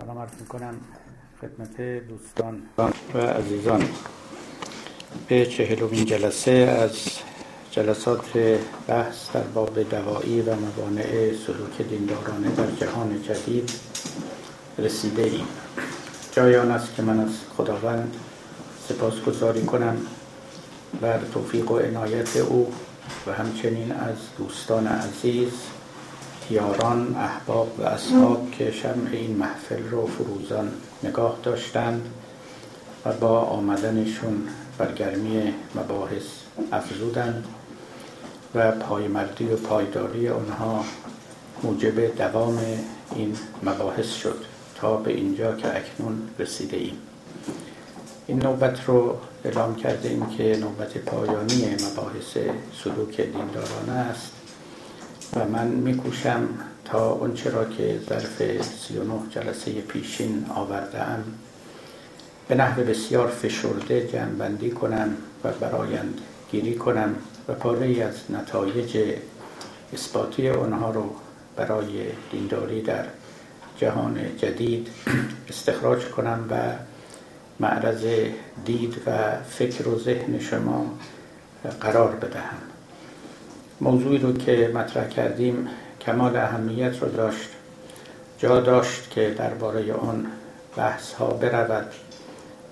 سلام عرض می‌کنم خدمت دوستان و عزیزان. به چهلومین جلسه از جلسات بحث در باب دوایی و موانع سلوک دیندارانه در جهان جدید رسیده ایم. جای آن است که من از خداوند سپاسگزاری کنم بر توفیق و عنایت او و همچنین از دوستان عزیز یاران احباب و اصحاب که شمع این محفل رو فروزان نگاه داشتند و با آمدنشون بر گرمی مباحث افزودند و پایمردی و پایداری آنها موجب دوام این مباحث شد تا به اینجا که اکنون رسیده ایم. این نوبت رو اعلام کرده ایم که نوبت پایانی مباحث سلوک دیندارانه است. و من میکوشم تا اونچه را که ظرف 39 جلسه پیشین آوردم به نحو بسیار فشرده جمعبندی کنم و برایند گیری کنم و پاره از نتایج اثباتی آنها رو برای دینداری در جهان جدید استخراج کنم و معرض دید و فکر و ذهن شما قرار بدهم. موضوعی رو که مطرح کردیم کمال اهمیت رو داشت جا داشت که درباره آن بحث ها برود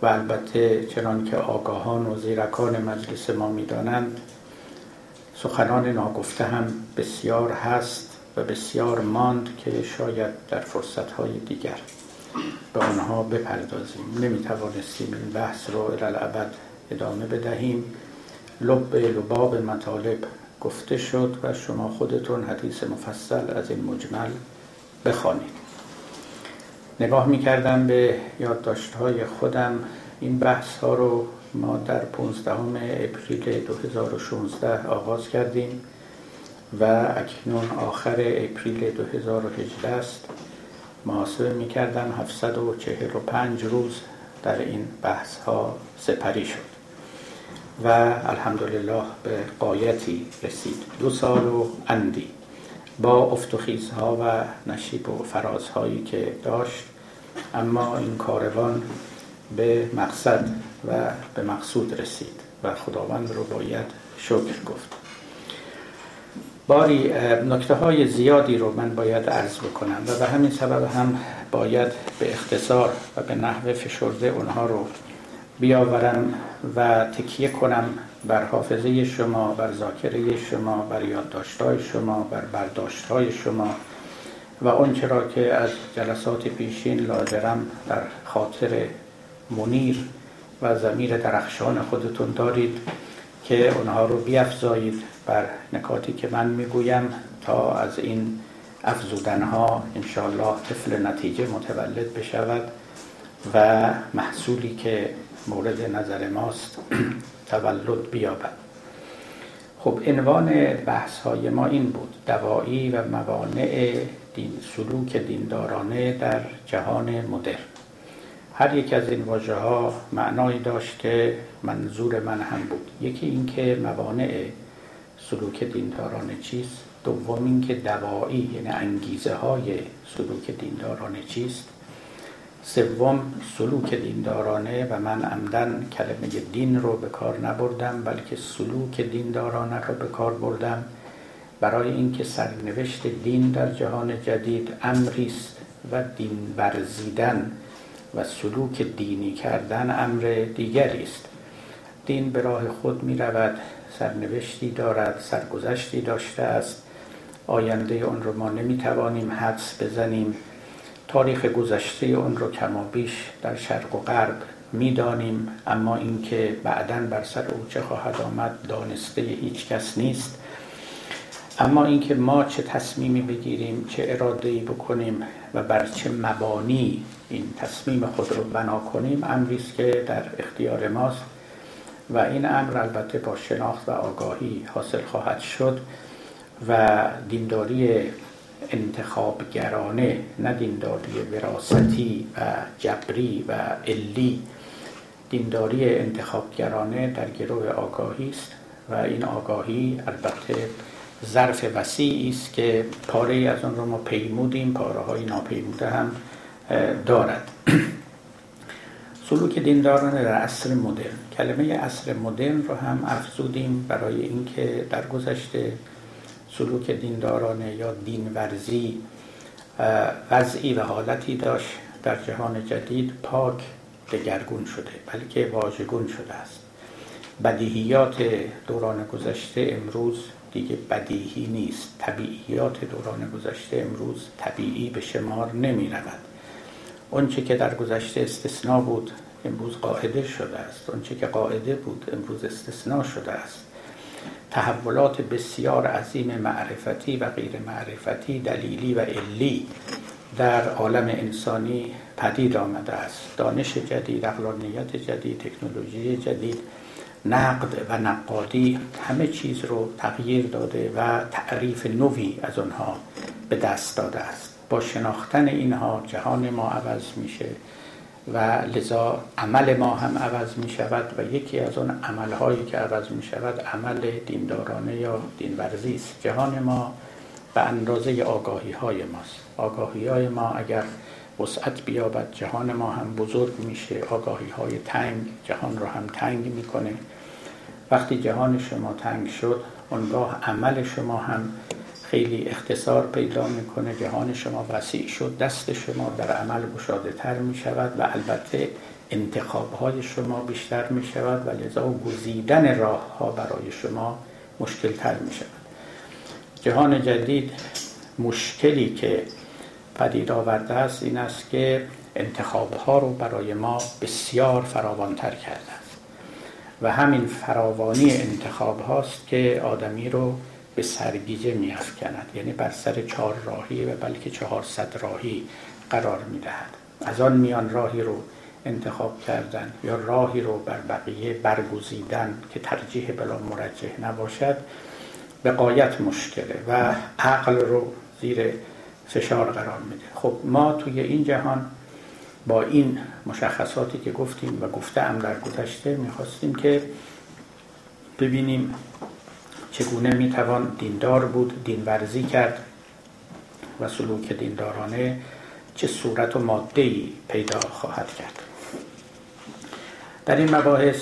و البته چنان که آگاهان و زیرکان مجلس ما می‌دانند سخنان ناگفته هم بسیار هست و بسیار ماند که شاید در فرصتهای دیگر به آنها بپردازیم. نمی‌توانستیم این بحث رو الالعبد ادامه بدهیم. لب لباب مطالب گفته شد و شما خودتون حدیث مفصل از این مجمل بخوانید. نگاه می‌کردم به یادداشت‌های خودم این بحث ها رو ما در 15 اپریل 2016 آغاز کردیم و اکنون آخر اپریل 2018 است. محاسبه می‌کردم 745 روز در این بحث ها سپری شد. و الحمدلله به قایتی رسید. دو سال و اندی. با افتخیزها و نشیب و فرازهایی که داشت اما این کاروان به مقصد و به مقصود رسید و خداوند رو باید شکر گفت. باری نکته های زیادی رو من باید عرض بکنم و به همین سبب هم باید به اختصار و به نحو فشرده اونها رو بیاورم و تکیه کنم بر حافظه شما بر ذاکره شما بر یادداشت‌های شما بر برداشت‌های شما و آنچه را که از جلسات پیشین لاجرم در خاطر منیر و زمیر درخشان خودتون دارید که اونها رو بیافزایید بر نکاتی که من می‌گویم تا از این افزودنها انشاءالله طفل نتیجه متولد بشود و محصولی که مورد نظر ماست. تولد بیابد. خب عنوان بحث های ما این بود. دوایی و موانع دین سلوک دیندارانه در جهان مدرن. هر یک از این واژه ها معنایی داشت که منظور من هم بود. یکی اینکه موانع سلوک دیندارانه چیست. دوم اینکه دوایی یعنی انگیزه های سلوک دیندارانه چیست. سوم سلوک دیندارانه و من عمدن کلمه دین رو به کار نبردم بلکه سلوک دیندارانه رو به کار بردم. برای اینکه سرنوشت دین در جهان جدید امری است و دین برزیدن و سلوک دینی کردن امر دیگری است. دین به راه خود می رود سرنوشتی دارد سرگذشتی داشته است. آینده آن رو ما نمی توانیم حدس بزنیم. تاریخ گذشته اون رو کما بیش در شرق و غرب می‌دانیم اما اینکه بعدا بر سر او چه خواهد آمد دانسته هیچ کس نیست. اما اینکه ما چه تصمیمی بگیریم چه اراده ای بکنیم و بر چه مبانی این تصمیم خود رو بنا کنیم امری است که در اختیار ماست و این امر البته با شناخت و آگاهی حاصل خواهد شد و دینداری انتخابگرانه نه دینداری وراستی و جبری و علی. دینداری انتخابگرانه در گروه آگاهی است و این آگاهی البته ظرف وسیعی است که پاره از آن را ما پیمودیم پاره های ناپیموده هم دارد. سلوک دینداران در عصر مدرن. کلمه عصر مدرن رو هم افزودیم برای اینکه در گذشته سلوک دیندارانه یا دینورزی وضعی و حالتی داشت. در جهان جدید پاک دگرگون شده بلکه واژگون شده است. بدیهیات دوران گذشته امروز دیگه بدیهی نیست. طبیعیات دوران گذشته امروز طبیعی به شمار نمی رود. اونچه که در گذشته استثناء بود امروز قاعده شده است. اونچه که قاعده بود امروز استثناء شده است. تحولات بسیار عظیم معرفتی و غیر معرفتی دلیلی و علی در عالم انسانی پدید آمده است. دانش جدید اقلانیت جدید تکنولوژی جدید نقد و نقادی همه چیز رو تغییر داده و تعریف نوی از آنها به دست داده است. با شناختن اینها جهان ما عوض میشه. و لذا عمل ما هم عوض می شود و یکی از آن عملهایی که عوض می شود عمل دیندارانه یا دینورزی است. جهان ما به اندازه آگاهی های ماست. آگاهی های ما اگر وسعت بیابد جهان ما هم بزرگ میشه. آگاهی های تنگ جهان رو هم تنگ می‌کنه. وقتی جهان شما تنگ شد اونگاه عمل شما هم خیلی اختصار پیدا می‌کنه. جهان شما وسیع شد دست شما در عمل گشاده تر می شود و البته انتخاب های شما بیشتر می شود و لذا گزیدن راه ها برای شما مشکل تر می شود جهان جدید مشکلی که پدید آورده است این است که انتخاب ها رو برای ما بسیار فراوانتر کرده است. و همین فراوانی انتخاب هاست که آدمی رو به سرگیجه می افکند یعنی بر سر چهار راهی و بلکه چهارصد راهی قرار می دهد از آن میان راهی رو انتخاب کردن یا راهی رو بر بقیه برگزیدن که ترجیح بلا مرجح نباشد به قایت مشکله و عقل رو زیر فشار قرار میده. خب ما توی این جهان با این مشخصاتی که گفتیم و گفتم در گذشته می‌خواستیم که ببینیم چگونه می‌توان دیندار بود دینورزی کرد و سلوک دیندارانه چه صورت و ماده پیدا خواهد کرد. در این مباحث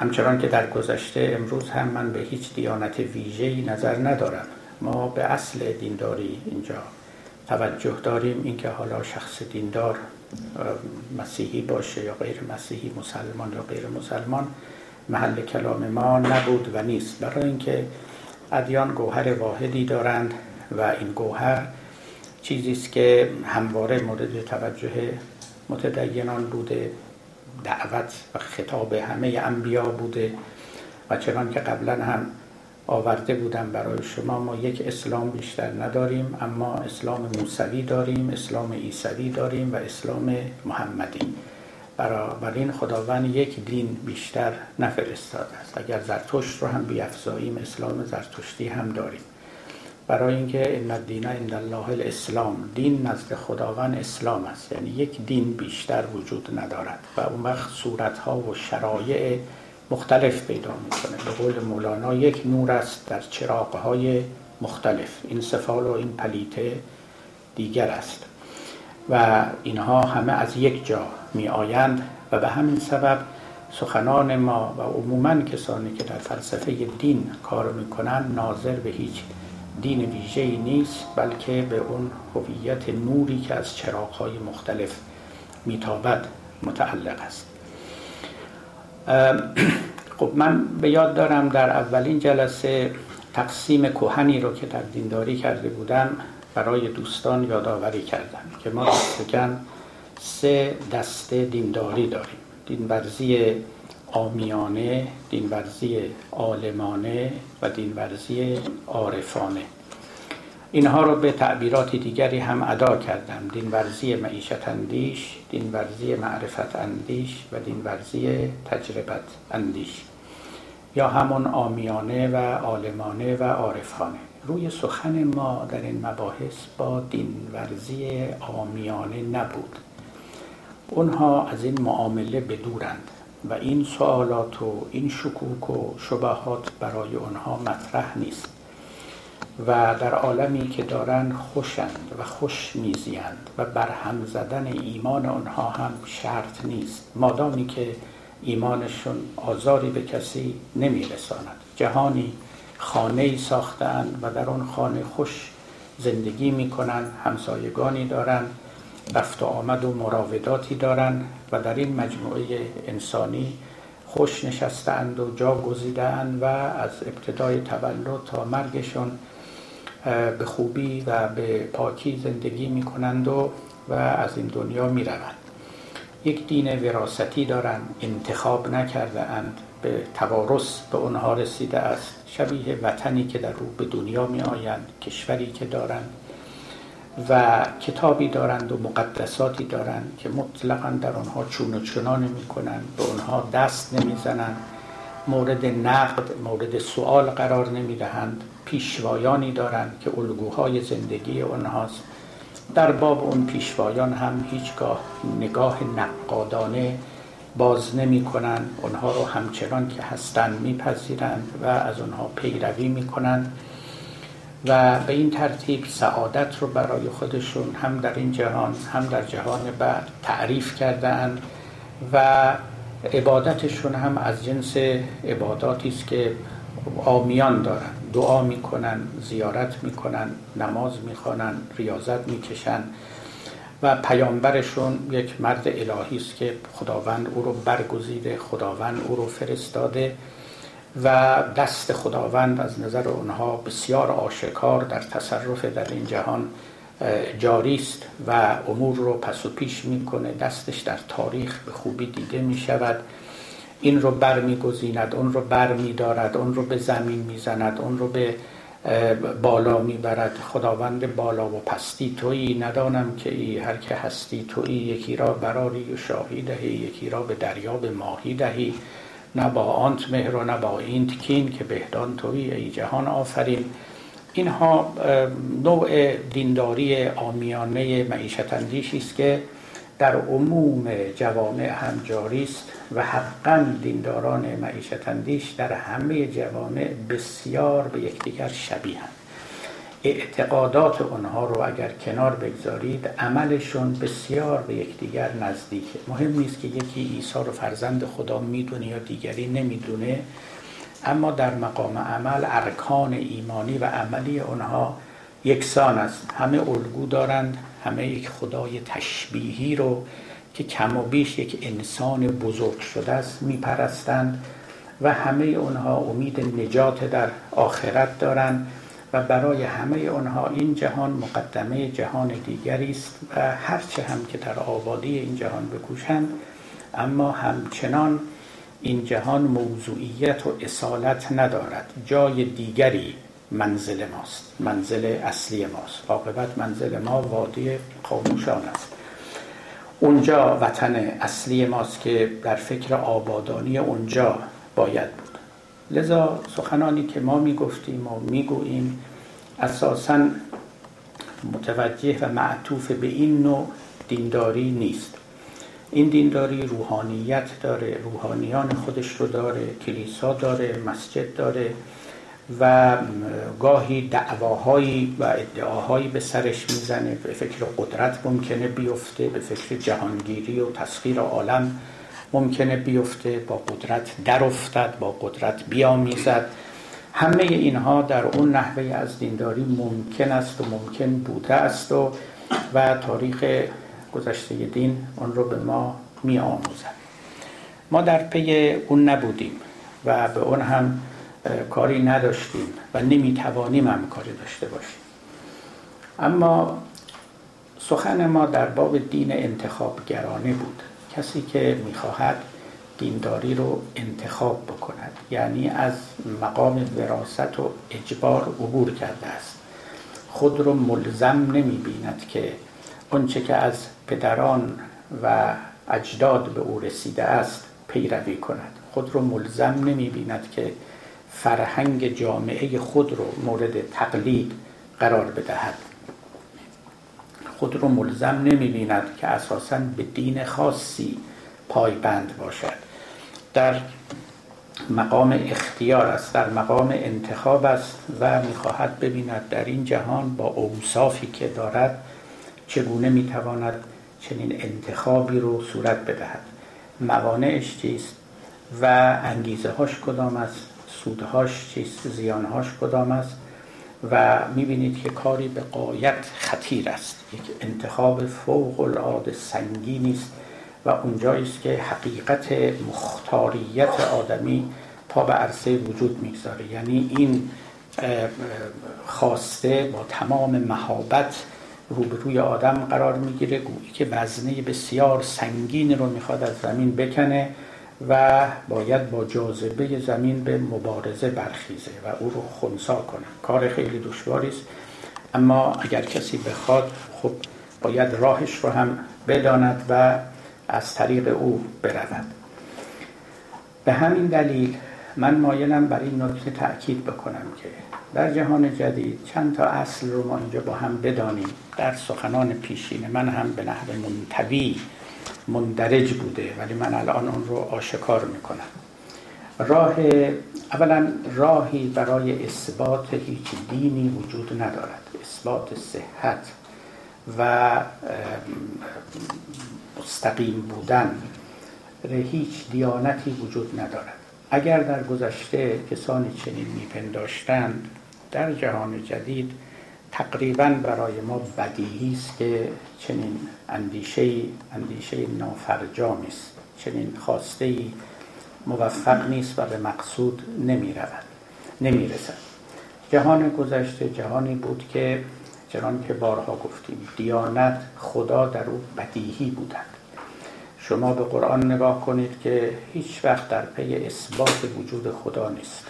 همچنان که در گذشته امروز هم من به هیچ دیانت ویژه‌ای نظر ندارم. ما به اصل دینداری اینجا توجه داریم. اینکه حالا شخص دیندار مسیحی باشه یا غیر مسیحی مسلمان یا غیر مسلمان محل کلام ما نبود و نیست. برای اینکه ادیان گوهر واحدی دارند و این گوهر چیزی است که همواره مورد توجه متدینان بوده دعوت و خطاب همه انبیا بوده و چنان که قبلا هم آورده بودم برای شما. ما یک اسلام بیشتر نداریم اما اسلام موسوی داریم اسلام عیسوی داریم و اسلام محمدی. برای این خداوند یک دین بیشتر نفرستاده است. اگر زرتشت رو هم بیافزاییم اسلام زرتشتی هم داریم. برای اینکه ان الدین عند الله الاسلام دین نزد خداوند اسلام است. یعنی یک دین بیشتر وجود ندارد و اون وقت صورت ها و شرایع مختلف پیدا می‌کنه. به قول مولانا یک نور است در چراغ های مختلف. این سفال و این پلیته دیگر است. و اینها همه از یک جا می آیند و به همین سبب سخنان ما و عموما کسانی که در فلسفه دین کار می‌کنن ناظر به هیچ دین ویژه نیست بلکه به اون هویت نوری که از چراغهای مختلف میتابد متعلق است. خب من به یاد دارم در اولین جلسه تقسیم کوهنی رو که در دینداری کرده بودم برای دوستان یادآوری کردم که ما دستکن سه دسته دینداری داریم. دینورزی آمیانه دینورزی عالمانه و دینورزی عارفانه. اینها رو به تعبیرات دیگری هم ادا کردم. دینورزی معیشت اندیش دینورزی معرفت اندیش و دینورزی تجربت اندیش. یا همون آمیانه و عالمانه و عارفانه. روی سخن ما در این مباحث با دینورزی آمیانه نبود. اونها از این معامله بدورند و این سوالات و این شکوک و شبهات برای آنها مطرح نیست و در عالمی که دارند خوشند و خوش میزیند و برهم زدن ایمان آنها هم شرط نیست. مادامی که ایمانشون آزاری به کسی نمیرساند. جهانی خانه ساختند و در آن خانه خوش زندگی می‌کنند همسایگانی دارند رفت و آمد و مراوداتی دارند و در این مجموعه انسانی خوش نشستند و جا گزیدند و از ابتدای تولد تا مرگشون به خوبی و به پاکی زندگی می کنند و, و از این دنیا می روند. یک دین وراثتی دارند انتخاب نکرده اند به توارث به اونها رسیده است شبیه وطنی که در رو به دنیا می آیند کشوری که دارند و کتابی دارند و مقدساتی دارند که مطلقا در آنها چون و چنا نمی کنند به آنها دست نمی زنند مورد نقد مورد سوال قرار نمی دهند پیشوایانی دارند که الگوهای زندگی آنهاست. در باب اون پیشوایان هم هیچگاه نگاه نقادانه باز نمی کنند آنها رو همچنان که هستند میپذیرند و از آنها پیروی می کنند و به این ترتیب سعادت رو برای خودشون هم در این جهان هم در جهان بعد تعریف کردهاند و عبادتشون هم از جنس عباداتی است که آمیان دارن. دعا می‌کنن زیارت می‌کنن نماز می‌خوانن ریاضت می‌کشن و پیامبرشون یک مرد الهی است که خداوند او رو برگزیده خداوند او رو فرستاده و دست خداوند از نظر اونها بسیار آشکار در تصرف در این جهان جاری است و امور رو پس و پیش می‌کنه. دستش در تاریخ به خوبی دیده می شود این رو بر گذیند اون رو بر می دارد اون رو به زمین می‌زند اون رو به بالا می‌برد. خداوند بالا و پستی تویی ندانم که ای هر که هستی تویی یکی را براری و شاهی دهی یکی را به دریا به ماهی دهی. نه با آنت مهر و نه با اینت کین که بهدان تویی ای جهان آفرین. اینها نوع دینداری آمیانه معیشت اندیشی است که در عموم جوامع هم جاری است و حقا دینداران معیشت اندیش در همه جوامع بسیار به یکدیگر شبیهند اعتقادات آنها رو اگر کنار بگذارید عملشون بسیار به یکدیگر نزدیکه. مهم نیست که یکی عیسی رو فرزند خدا می‌دونه یا دیگری نمی‌دونه اما در مقام عمل ارکان ایمانی و عملی آنها یکسان است. همه الگو دارند همه یک خدای تشبیهی رو که کم و بیش یک انسان بزرگ شده است میپرستند و همه اونها امید نجات در آخرت دارند. و برای همه آنها این جهان مقدمه جهان دیگری است و هرچه هم که در آبادی این جهان بکوشند اما همچنان این جهان موضوعیت و اصالت ندارد. جای دیگری منزل ماست منزل اصلی ماست. عاقبت منزل ما وادی خاموشان است. اونجا وطن اصلی ماست که در فکر آبادانی اونجا باید بود. لذا سخنانی که ما می‌گفتیم و می‌گوییم اساسا متوجه و معطوف به این نوع دینداری نیست. این دینداری روحانیت داره روحانیان خودش رو داره کلیسا داره مسجد داره و گاهی دعواهایی و ادعاهایی به سرش می‌زنه به فکر قدرت ممکنه بیفته به فکر جهانگیری و تسخیر عالم ممکنه بیفته با قدرت در افتد با قدرت بیامیزد. همه اینها در اون نحوه از دینداری ممکن است و ممکن بوده است و و تاریخ گذشته دین اون رو به ما می آموزد ما در پی اون نبودیم و به اون هم کاری نداشتیم و نمی توانیم هم کاری داشته باشیم. اما سخن ما در باب دین انتخابگرانه بود. کسی که می‌خواهد دینداری رو انتخاب بکند. یعنی از مقام وراست و اجبار عبور کرده است. خود رو ملزم نمی بیند که اونچه که از پدران و اجداد به او رسیده است پیروی کند. خود رو ملزم نمی بیند که فرهنگ جامعه خود رو مورد تقلید قرار بدهد. خود رو ملزم نمی بیند که اساسا به دین خاصی پایبند باشد. در مقام اختیار است در مقام انتخاب است و می‌خواهد ببیند در این جهان با اوصافی که دارد چگونه می‌تواند چنین انتخابی رو صورت بدهد. موانعش چیست و انگیزه هاش کدام است؟ سودهاش چیست؟ زیانهاش کدام است؟ و می‌بینید که کاری به قایت خطیر است. یک انتخاب فوق العاده سنگینی است و اونجایی است که حقیقت مختاریت آدمی پا به عرصه وجود می‌گذاره. یعنی این خواسته با تمام مهابت روبروی آدم قرار می‌گیره. گویی که وزنه بسیار سنگین رو می‌خواد از زمین بکنه. و باید با جاذبه زمین به مبارزه برخیزه و او رو خونسا کنه کار خیلی دشواری است. اما اگر کسی بخواد خب باید راهش رو هم بداند و از طریق او برود. به همین دلیل من مایلم بر این نکته تأکید بکنم که در جهان جدید چند تا اصل رو ما اینجا با هم بدانیم. در سخنان پیشین من هم به نحو منتوی مندرج بوده ولی من الان اون رو آشکار می‌کنم. راه اولا راهی برای اثبات هیچ دینی وجود ندارد. اثبات صحت و مستقیم بودن هیچ دیانتی وجود ندارد. اگر در گذشته کسانی چنین میپنداشتند در جهان جدید تقریبا برای ما بدیهی است که چنین اندیشه اندیشه نافرجامی است. چنین خواسته ای موفق نیست و به مقصود نمی رود نمی رسد. جهان گذشته جهانی بود که چنان که بارها گفتیم دیانت خدا در او بدیهی بودند. شما به قرآن نگاه کنید که هیچ وقت در پی اثبات وجود خدا نیست.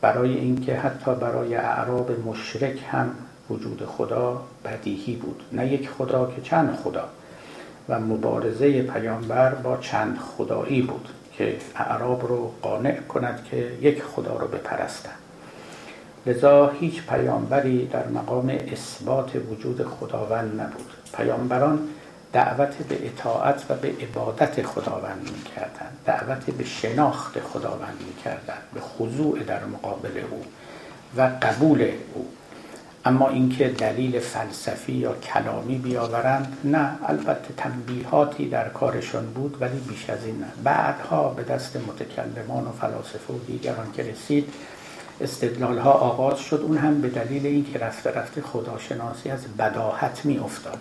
برای اینکه حتی برای اعراب مشرک هم وجود خدا بدیهی بود. نه یک خدا که چند خدا. و مبارزه پیامبر با چند خدایی بود که اعراب رو قانع کند که یک خدا رو بپرستند. لذا هیچ پیامبری در مقام اثبات وجود خداوند نبود. پیامبران دعوت به اطاعت و به عبادت خداوند می‌کردند. دعوت به شناخت خداوند می‌کردند. به خضوع در مقابل او و قبول اما اینکه دلیل فلسفی یا کلامی بیاورند نه البته تنبیهاتی در کارشان بود ولی بیش از این نه. بعدها به دست متکلمان و فلاسفه و دیگران که رسید استدلال ها آغاز شد. اون هم به دلیل اینکه رفته رفته خداشناسی از بداهت می افتاد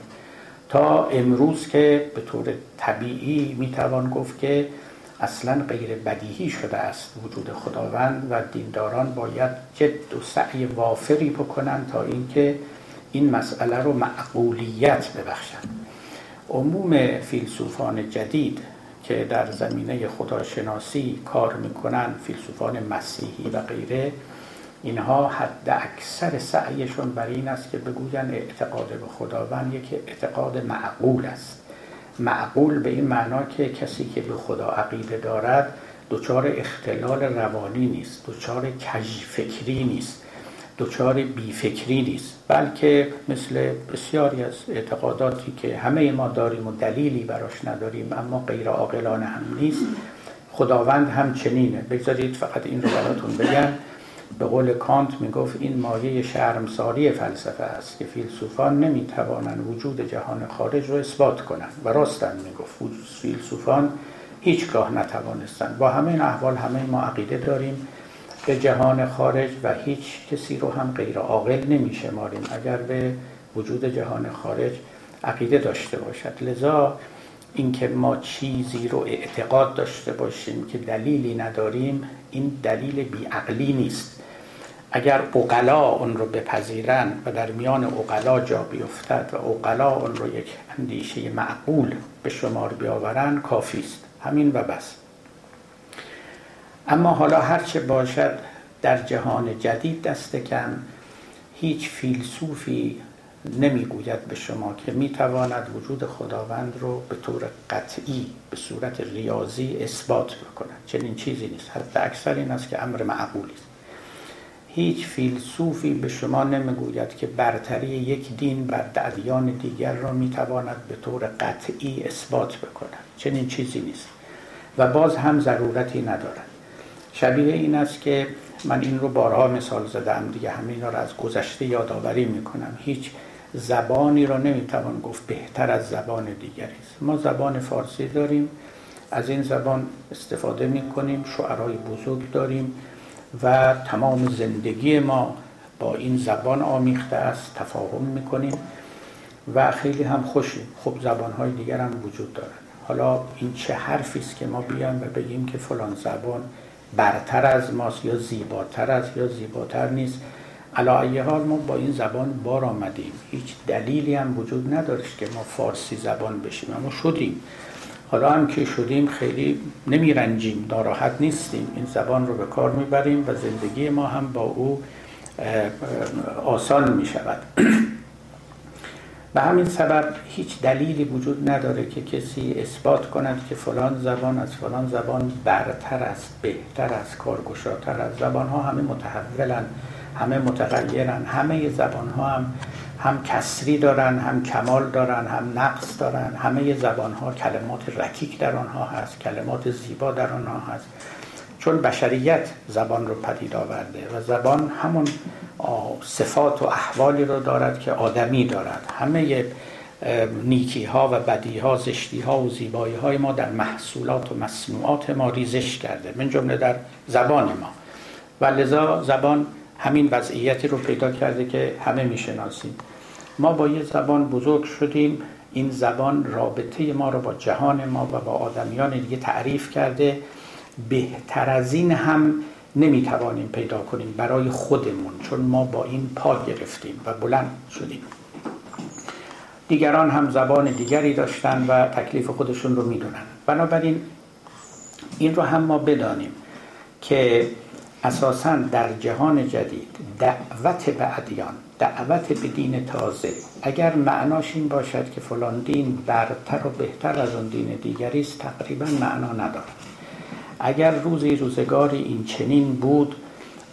تا امروز که به طور طبیعی می توان گفت که اصلا غیر بدیهی شده است وجود خداوند و دینداران باید جد و سعی وافری بکنند تا اینکه این مسئله رو معقولیت ببخشند. عموم فیلسوفان جدید که در زمینه خداشناسی کار می‌کنن فیلسوفان مسیحی و غیره اینها حد اکثر سعیشون بر این است که بگوین اعتقاد به خداوند یک اعتقاد معقول است. معقول به این معنا که کسی که به خدا عقیده دارد دچار اختلال روانی نیست دچار فکری نیست دچار بیفکری نیست. بلکه مثل بسیاری از اعتقاداتی که همه ما داریم و دلیلی براش نداریم اما غیر عاقلانه هم نیست. خداوند هم چنینه بگذارید فقط این رو براتون بگم. به قول کانت می‌گفت این مایه شرمساری فلسفه است که فیلسوفان نمی‌توانند وجود جهان خارج رو اثبات کنند. و راستن می‌گفت فیلسوفان هیچگاه نتوانستند. با همه این احوال همه ما عقیده داریم به جهان خارج و هیچ کسی رو هم غیر عاقل نمیشماریم. اگر به وجود جهان خارج عقیده داشته باشد. لذا اینکه ما چیزی رو اعتقاد داشته باشیم که دلیلی نداریم این دلیل بیعقلی نیست. اگر اقلا اون رو بپذیرن و در میان اقلا جا بیفتد و اقلا اون رو یک اندیشه معقول به شمار بیاورن کافی است. همین و بس. اما حالا هرچه باشد در جهان جدید دست کم هیچ فیلسوفی نمی‌گوید به شما که می‌تواند وجود خداوند رو به طور قطعی به صورت ریاضی اثبات بکند. چنین چیزی نیست. حتی اکثر این است که امر معقولی هیچ فیلسوفی به شما نمی‌گوید که برتری یک دین بر ادیان دیگر را می‌تواند به طور قطعی اثبات بکند. چنین چیزی نیست. و باز هم ضرورتی ندارد. شبیه این است که من این رو بارها مثال زدم. دیگه همین رو از گذشته یادآوری می‌کنم. هیچ زبانی را نمی‌توان گفت. بهتر از زبان دیگری است. ما زبان فارسی داریم. از این زبان استفاده می‌کنیم. شعرهای بزرگ داریم. و تمام زندگی ما با این زبان آمیخته است تفاهم می‌کنیم و خیلی هم خوشیم. خب زبانهای دیگر هم وجود دارن. حالا این چه حرفی است که ما بیایم و بگیم که فلان زبان برتر از ماست یا زیباتر از یا زیباتر نیست. علا حال ما با این زبان بار آمدیم. هیچ دلیلی هم وجود نداشت که ما فارسی زبان بشیم. اما شدیم. حالا هم که شدیم خیلی نمیرنجیم ناراحت نیستیم. این زبان رو به کار می‌بریم و زندگی ما هم با او آسان می شود به همین سبب هیچ دلیلی وجود نداره که کسی اثبات کند که فلان زبان از فلان زبان برتر است بهتر است کارگشاتر از زبان ها همه متحولن همه متغیرن همه زبان ها هم هم کسری دارن هم کمال دارن هم نقص دارن. همه زبان ها کلمات رکیک در آنها هست کلمات زیبا در آنها هست. چون بشریت زبان رو پدید آورده و زبان همون صفات و احوالی رو دارد که آدمی دارد. همه نیکی ها و بدی ها زشتی ها و زیبایی های ما در محصولات و مصنوعات ما ریزش کرده من جمله در زبان ما. و لذا زبان همین وضعیتی رو پیدا کرده که همه می‌شناسیم. ما با یه زبان بزرگ شدیم. این زبان رابطه ما رو با جهان ما و با آدمیان دیگه تعریف کرده. بهتر از این هم نمی‌توانیم پیدا کنیم برای خودمون چون ما با این پا گرفتیم و بلند شدیم. دیگران هم زبان دیگری داشتن و تکلیف خودشون رو می‌دونن. بنابراین این رو هم ما بدانیم که اساسا در جهان جدید دعوت به ادیان دعوت به دین تازه. اگر معناش این باشد که فلان دین برتر و بهتر از اون دین دیگری است تقریبا معنا ندارد. اگر روزی روزگاری این چنین بود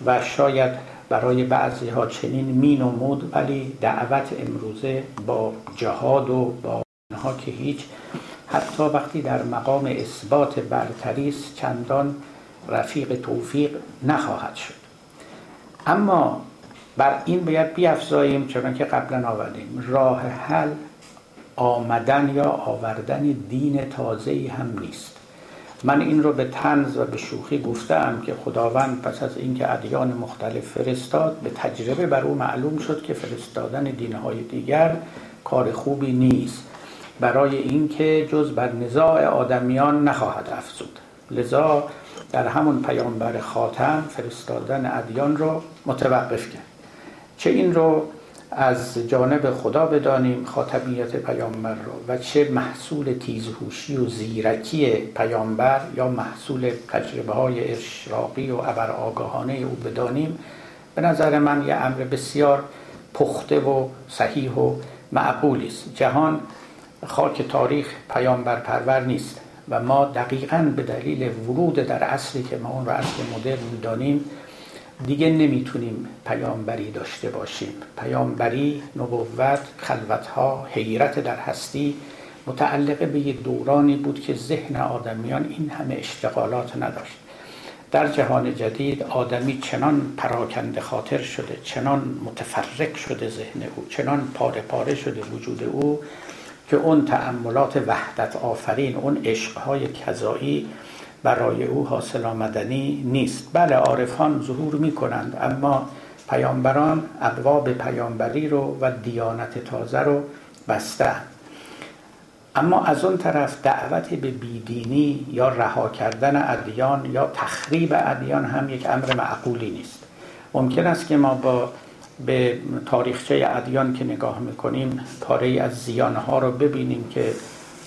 و شاید برای بعضی ها چنین می نمود ولی دعوت امروزه با جهاد و با اینها که هیچ حتی وقتی در مقام اثبات برتری چندان رفیق توفیق نخواهد شد. اما بر این باید بیافزاییم چون که قبلا آوردیم راه حل آمدن یا آوردن دین تازه هم نیست. من این رو به تنز و به شوخی گفتم که خداوند پس از اینکه ادیان مختلف فرستاد به تجربه بر او معلوم شد که فرستادن دینهای دیگر کار خوبی نیست. برای اینکه جز بر نزاع آدمیان نخواهد افزود. لذا در همون پیامبر خاتم فرستادن ادیان رو متوقف کرد. چه این رو از جانب خدا بدانیم خاتمیت پیامبر رو و چه محصول تیزهوشی و زیرکی پیامبر یا محصول تجربه های اشراقی و ابر آگاهانه او بدانیم. به نظر من یه امر بسیار پخته و صحیح و معقولی است. جهان خاک تاریخ پیامبر پرور نیست. و ما دقیقا به دلیل ورود در اصلی که ما اون رو اصل مدرن می‌دانیم دیگه نمی‌تونیم پیامبری داشته باشیم. پیامبری نبوت خلوتها حیرت در هستی متعلق به یک دورانی بود که ذهن آدمیان این همه اشتغالات نداشت. در جهان جدید آدمی چنان پراکنده خاطر شده چنان متفرق شده ذهن او چنان پاره پاره شده وجود او که اون تأملات وحدت آفرین اون عشقهای کذایی برای او حاصل آمدنی نیست. بله عارفان ظهور می کنند اما پیامبران ابواب پیامبری رو و دیانت تازه رو بسته اما از اون طرف دعوت به بیدینی یا رها کردن ادیان یا تخریب ادیان هم یک امر معقولی نیست. ممکن است که ما با به تاریخچه ادیان که نگاه می‌کنیم پاره از زیانها رو ببینیم که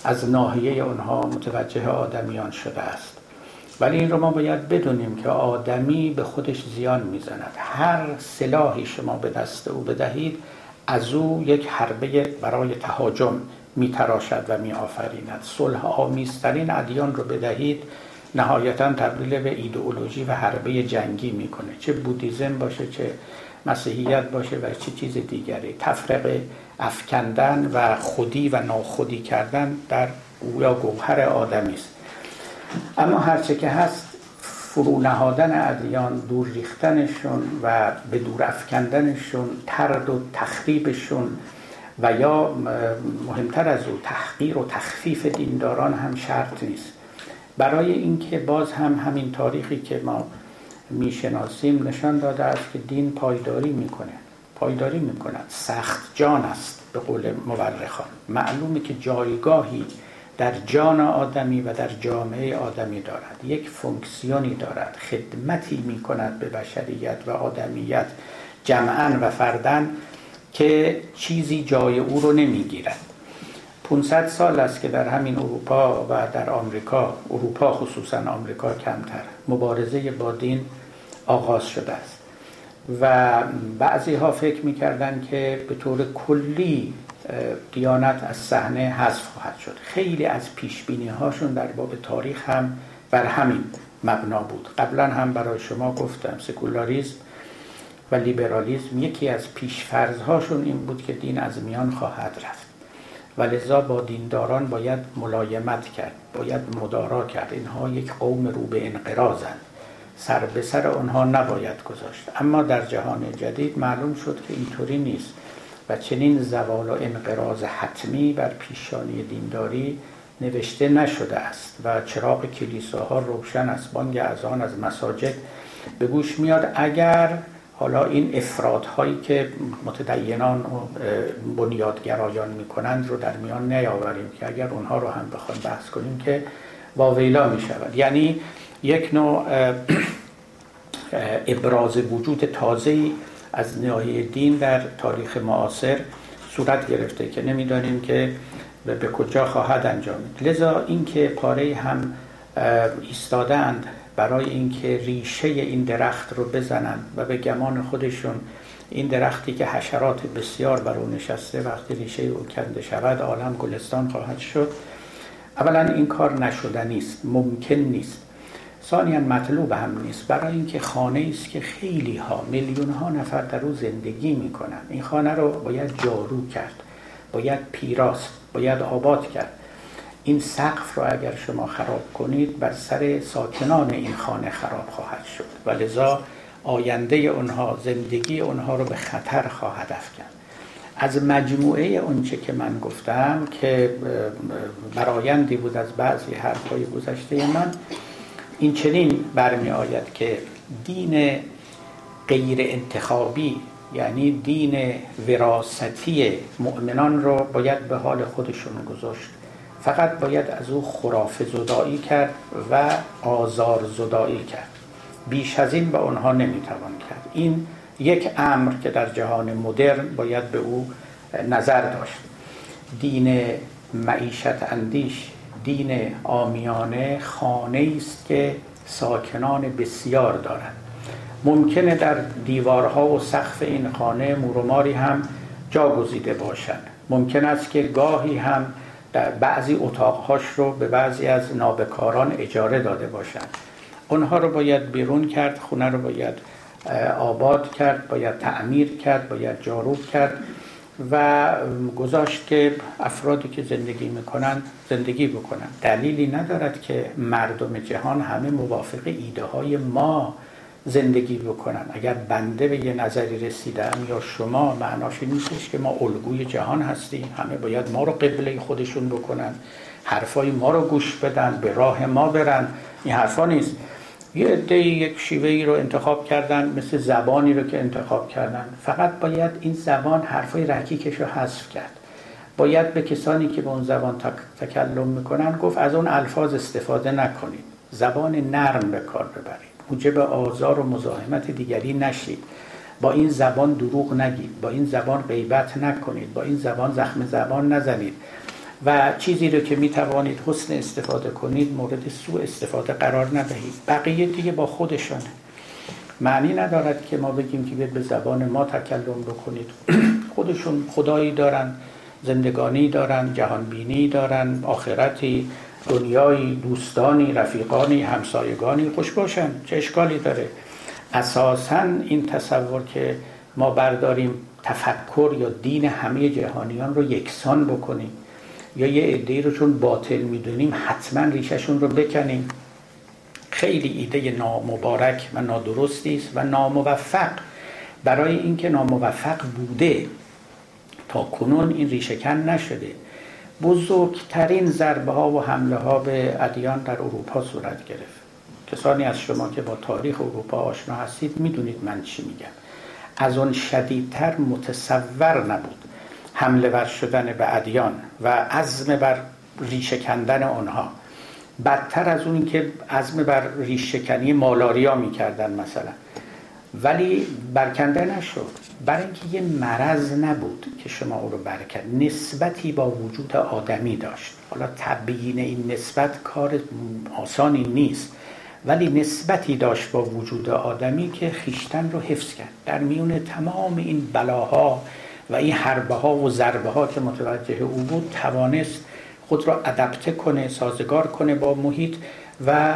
از ناحیه اونها متوجه آدمیان شده است. ولی این رو ما باید بدونیم که آدمی به خودش زیان می‌زند. هر سلاحی شما به دست او بدهید از او یک حربه برای تهاجم میتراشد و میآفریند. صلح آمیزترین ادیان رو بدهید نهایتا تبدیل به ایدئولوژی و حربه جنگی می‌کنه. چه بودیزم باشه چه مسیحیت باشه و چه چیز دیگری. تفرقه افکندن و خودی و ناخودی کردن در یا گوهر آدمی است. اما هرچه که هست فرو نهادن ادیان دور ریختنشون و به دور افکندنشون ترد و تخریبشون و یا مهمتر از او تحقیر و تخفیف دینداران هم شرط نیست. برای اینکه باز هم همین تاریخی که ما می‌شناسیم نشان داده است که دین پایداری می‌کنه. پایداری می‌کند. سخت جان است به قول مورخان. معلومه که جایگاهی در جان آدمی و در جامعه آدمی دارد. یک فونکسیونی دارد. خدمتی می کند به بشریت و آدمیت جمعا و فردن که چیزی جای او رو نمی‌گیرد. 500 سال است که در همین اروپا و در آمریکا اروپا خصوصا آمریکا کمتر مبارزه با دین آغاز شده است. و بعضی ها فکر می‌کردند که به طور کلی دیانت از صحنه حذف خواهد شد. خیلی از پیش هاشون در باب تاریخ هم بر همین مبنا بود. قبلا هم برای شما گفتم سکولاریزم و لیبرالیزم یکی از پیشفرزهاشون این بود که دین از میان خواهد رفت. و لذا با دینداران باید ملایمت کرد باید مدارا کرد. اینها یک قوم رو به انقراضند سر به سر آنها نباید گذاشت. اما در جهان جدید معلوم شد که اینطوری نیست و چنین زوال و انقراض حتمی بر پیشانی دینداری نوشته نشده است و چراغ کلیساها روشن است. بانگ اذان از مساجد به گوش میاد اگر حالا این افرادهایی که متدینان و بنیادگرایان می‌کنند رو در میان نیاوریم که اگر اونها رو هم بخوایم بحث کنیم که واویلا می یعنی یک نوع ابراز وجود تازه‌ای از ناحیه دین در تاریخ معاصر صورت گرفته که نمی‌دانیم که به کجا خواهد انجام لذا اینکه پاره هم ایستادند برای اینکه ریشه این درخت رو بزنند و به گمان خودشون این درختی که حشرات بسیار بر او نشسته وقتی ریشه او کنده شود عالم گلستان خواهد شد. اولا این کار نشدنی است ممکن نیست. ثانیا مطلوب هم نیست. برای اینکه خانه است که خیلی ها میلیون ها نفر در او زندگی می‌کنن این خانه رو باید جارو کرد باید پیراست باید آباد کرد. این سقف رو اگر شما خراب کنید بر سر ساکنان این خانه خراب خواهد شد. و لذا آینده اونها زندگی اونها رو به خطر خواهد افکند. از مجموعه اونچه که من گفتم که برایندی بود از بعضی حرفهای گذشته من این چنین برمی آید که دین غیر انتخابی یعنی دین وراستی مؤمنان رو باید به حال خودشون گذاشت. فقط باید از او خراف زدایی کرد و آزار زدایی کرد. بیش از این به آنها نمی‌توان کرد. این یک امر که در جهان مدرن باید به او نظر داشت. دین معیشت اندیش دین آمیانه خانه است که ساکنان بسیار دارند. ممکنه در دیوارها و سقف این خانه مورماری هم جا گزیده باشند. ممکن است که گاهی هم در بعضی اتاقهاش رو به بعضی از نابکاران اجاره داده باشند. اونها رو باید بیرون کرد خونه رو باید آباد کرد باید تعمیر کرد باید جاروب کرد و گذاشت که افرادی که زندگی می‌کنن زندگی بکنن دلیلی ندارد که مردم جهان همه موافق ایده های ما زندگی بکنن. اگر بنده به یه نظری رسیدم یا شما معناش نیستش که ما الگوی جهان هستیم. همه باید ما رو قبله خودشون بکنن. حرفای ما رو گوش بدن به راه ما برن. این حرفا نیست. یه عده یک شیوه ای رو انتخاب کردن مثل زبانی رو که انتخاب کردن. فقط باید این زبان حرفای رکیکش رو حذف کرد. باید به کسانی که به اون زبان تکلم می‌کنن گفت از اون الفاظ استفاده نکنید. زبان نرم به کار ببرید. موجب آزار و مزاحمت دیگری نشید. با این زبان دروغ نگید. با این زبان غیبت نکنید. با این زبان زخم زبان نزنید. و چیزی رو که می توانید حسن استفاده کنید مورد سوء استفاده قرار ندهید. بقیه دیگه با خودشانه. معنی ندارد که ما بگیم که به زبان ما تکلم بکنید. خودشون خدایی دارن زندگانی دارن جهانبینی دارن آخرتی دنیایی دوستانی رفیقانی همسایگانی خوش باشن. چه اشکالی داره؟ اساسا این تصور که ما برداریم تفکر یا دین همه جهانیان رو یکسان بکنیم یا یه عده رو چون باطل می‌دونیم حتما ریششون رو بکنیم. خیلی ایده نامبارک و نادرستی است و ناموفق. برای اینکه ناموفق بوده تا کنون این ریشهکن نشده. بزرگترین ضربه ها و حمله ها به ادیان در اروپا صورت گرفت. کسانی از شما که با تاریخ اروپا آشنا هستید می‌دونید من چی میگم. از آن شدیدتر متصور نبود حمله ور شدن به ادیان و عزم بر ریشه کندن آنها. بدتر از اون که عزم بر ریشهکنی مالاریا می‌کردن مثلا. ولی برکنده نشد. برای اینکه یه مرض نبود که شما او رو برکن نسبتی با وجود آدمی داشت. حالا تبیین این نسبت کار آسانی نیست ولی نسبتی داشت با وجود آدمی که خیشتن رو حفظ کرد. در میون تمام این بلاها و این حربه ها و ضربه ها که متوجه او بود توانست خود را ادپته کنه سازگار کنه با محیط و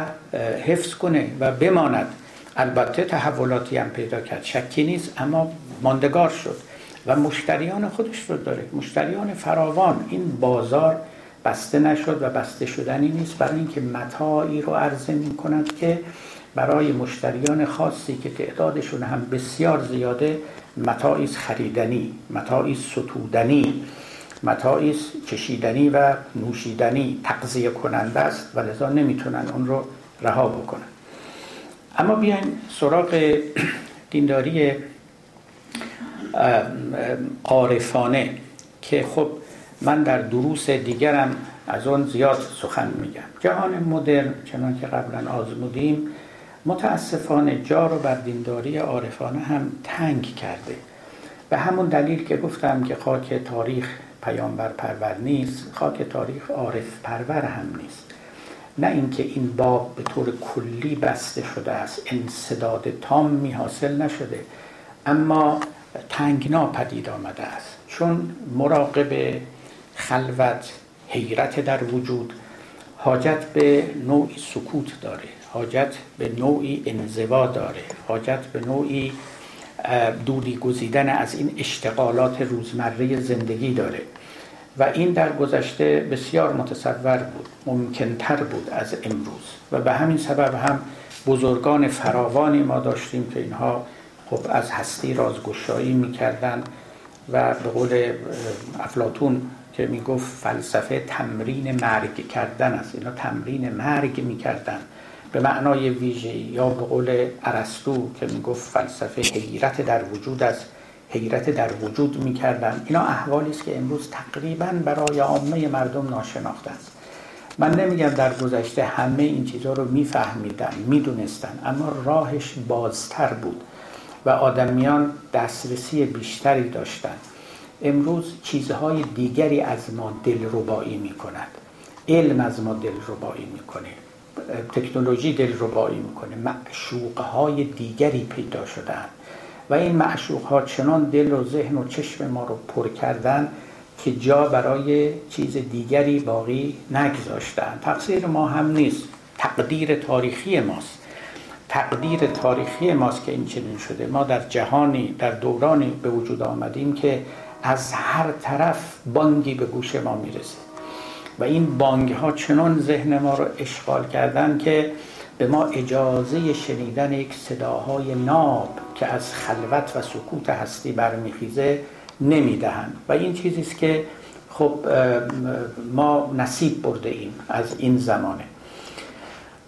حفظ کنه و بماند. البته تحولاتی هم پیدا کرد. شکی نیست اما ماندگار شد و مشتریان خودش رو داره. مشتریان فراوان. این بازار بسته نشد و بسته شدنی نیست. برای اینکه متاعی رو عرضه می کند که برای مشتریان خاصی که تعدادشون هم بسیار زیاده متاعی خریدنی متاعی ستودنی متاعی چشیدنی و نوشیدنی. تقضیه کننده است و لذا نمی‌تونن اون رو رها بکنن. اما بیاین سراغ دینداری عارفانه که خب من در دروس دیگرم از اون زیاد سخن میگم. جهان مدرن چنان که قبلا آزمودیم متاسفانه جا رو بر دینداری عارفانه هم تنگ کرده. به همون دلیل که گفتم که خاک تاریخ پیامبر پرور نیست خاک تاریخ عارف پرور هم نیست. نه اینکه این باب به طور کلی بسته شده است انصداد تامی حاصل نشده اما تنگنا پدید آمده است. چون مراقب خلوت حیرت در وجود حاجت به نوعی سکوت داره حاجت به نوعی انزوا داره حاجت به نوعی دوری گزیدن از این اشتغالات روزمره زندگی داره. و این در گذشته بسیار متصور بود ممکنتر بود از امروز. و به همین سبب هم بزرگان فراوانی ما داشتیم که اینها خب از هستی رازگشایی می‌کردن و به قول افلاتون که می‌گفت فلسفه تمرین مرگ کردن است. اینا تمرین مرگ می‌کردن به معنای ویژه یا به قول ارسطو که می‌گفت فلسفه حیرت در وجود است. حیرت در وجود می‌کردن. اینا احوالی است که امروز تقریبا برای عامه مردم ناشناخته است من نمیگم در گذشته همه این چیزها رو میفهمیدن می‌دونستن اما راهش بازتر بود و آدمیان دسترسی بیشتری داشتند. امروز چیزهای دیگری از ما دلربایی می‌کند. علم از ما دلربایی می‌کنه. تکنولوژی دلربایی می‌کنه. معشوقهای دیگری پیدا شدن و این معشوق ها چنان دل و ذهن و چشم ما رو پر کردن که جا برای چیز دیگری باقی نگذاشتن تقصیر ما هم نیست. تقدیر تاریخی ماست. تقدیر تاریخی ماست که این چنین شده. ما در جهانی در دورانی به وجود آمدیم که از هر طرف بانگی به گوش ما می‌رسه. و این بانگ ها چنان ذهن ما رو اشغال کردن که به ما اجازه شنیدن یک صداهای ناب که از خلوت و سکوت هستی برمیخیزه نمی‌دهند. و این چیزی است که خب ما نصیب برده ایم از این زمانه.